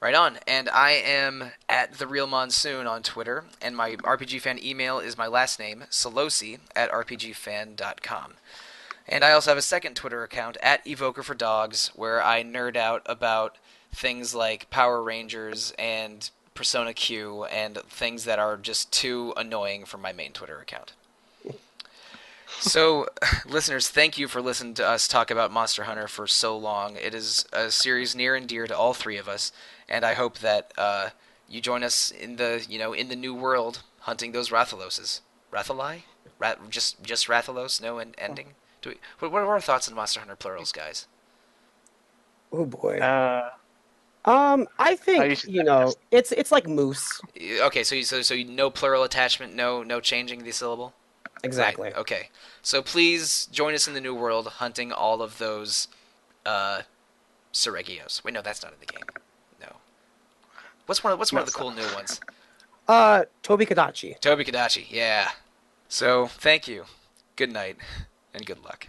Right on. And I am at the real monsoon on Twitter, and my RPG fan email is my last name, Solosi at rpgfan.com. And I also have a second Twitter account at Evoker for Dogs where I nerd out about things like Power Rangers and Persona Q and things that are just too annoying for my main Twitter account. So, [LAUGHS] listeners, thank you for listening to us talk about Monster Hunter for so long. It is a series near and dear to all three of us, and I hope that uh, you join us in the you know in the new world hunting those Rathaloses. Rathalai? Rat, just just Rathalos, no ending. Do we, what, what are our thoughts on Monster Hunter plurals, guys? Oh boy. Uh, um, I think you should- you know it's it's like moose. Okay, so you, so so you, no plural attachment, no no changing the syllable. Exactly. Right, Okay, so please join us in the new world, hunting all of those uh, Seregios. Wait, no, that's not in the game. No. What's one? Of, what's one of the No, cool new ones? Uh, Tobi-Kadachi. Toby Kadachi. Yeah. So thank you. Good night, and good luck.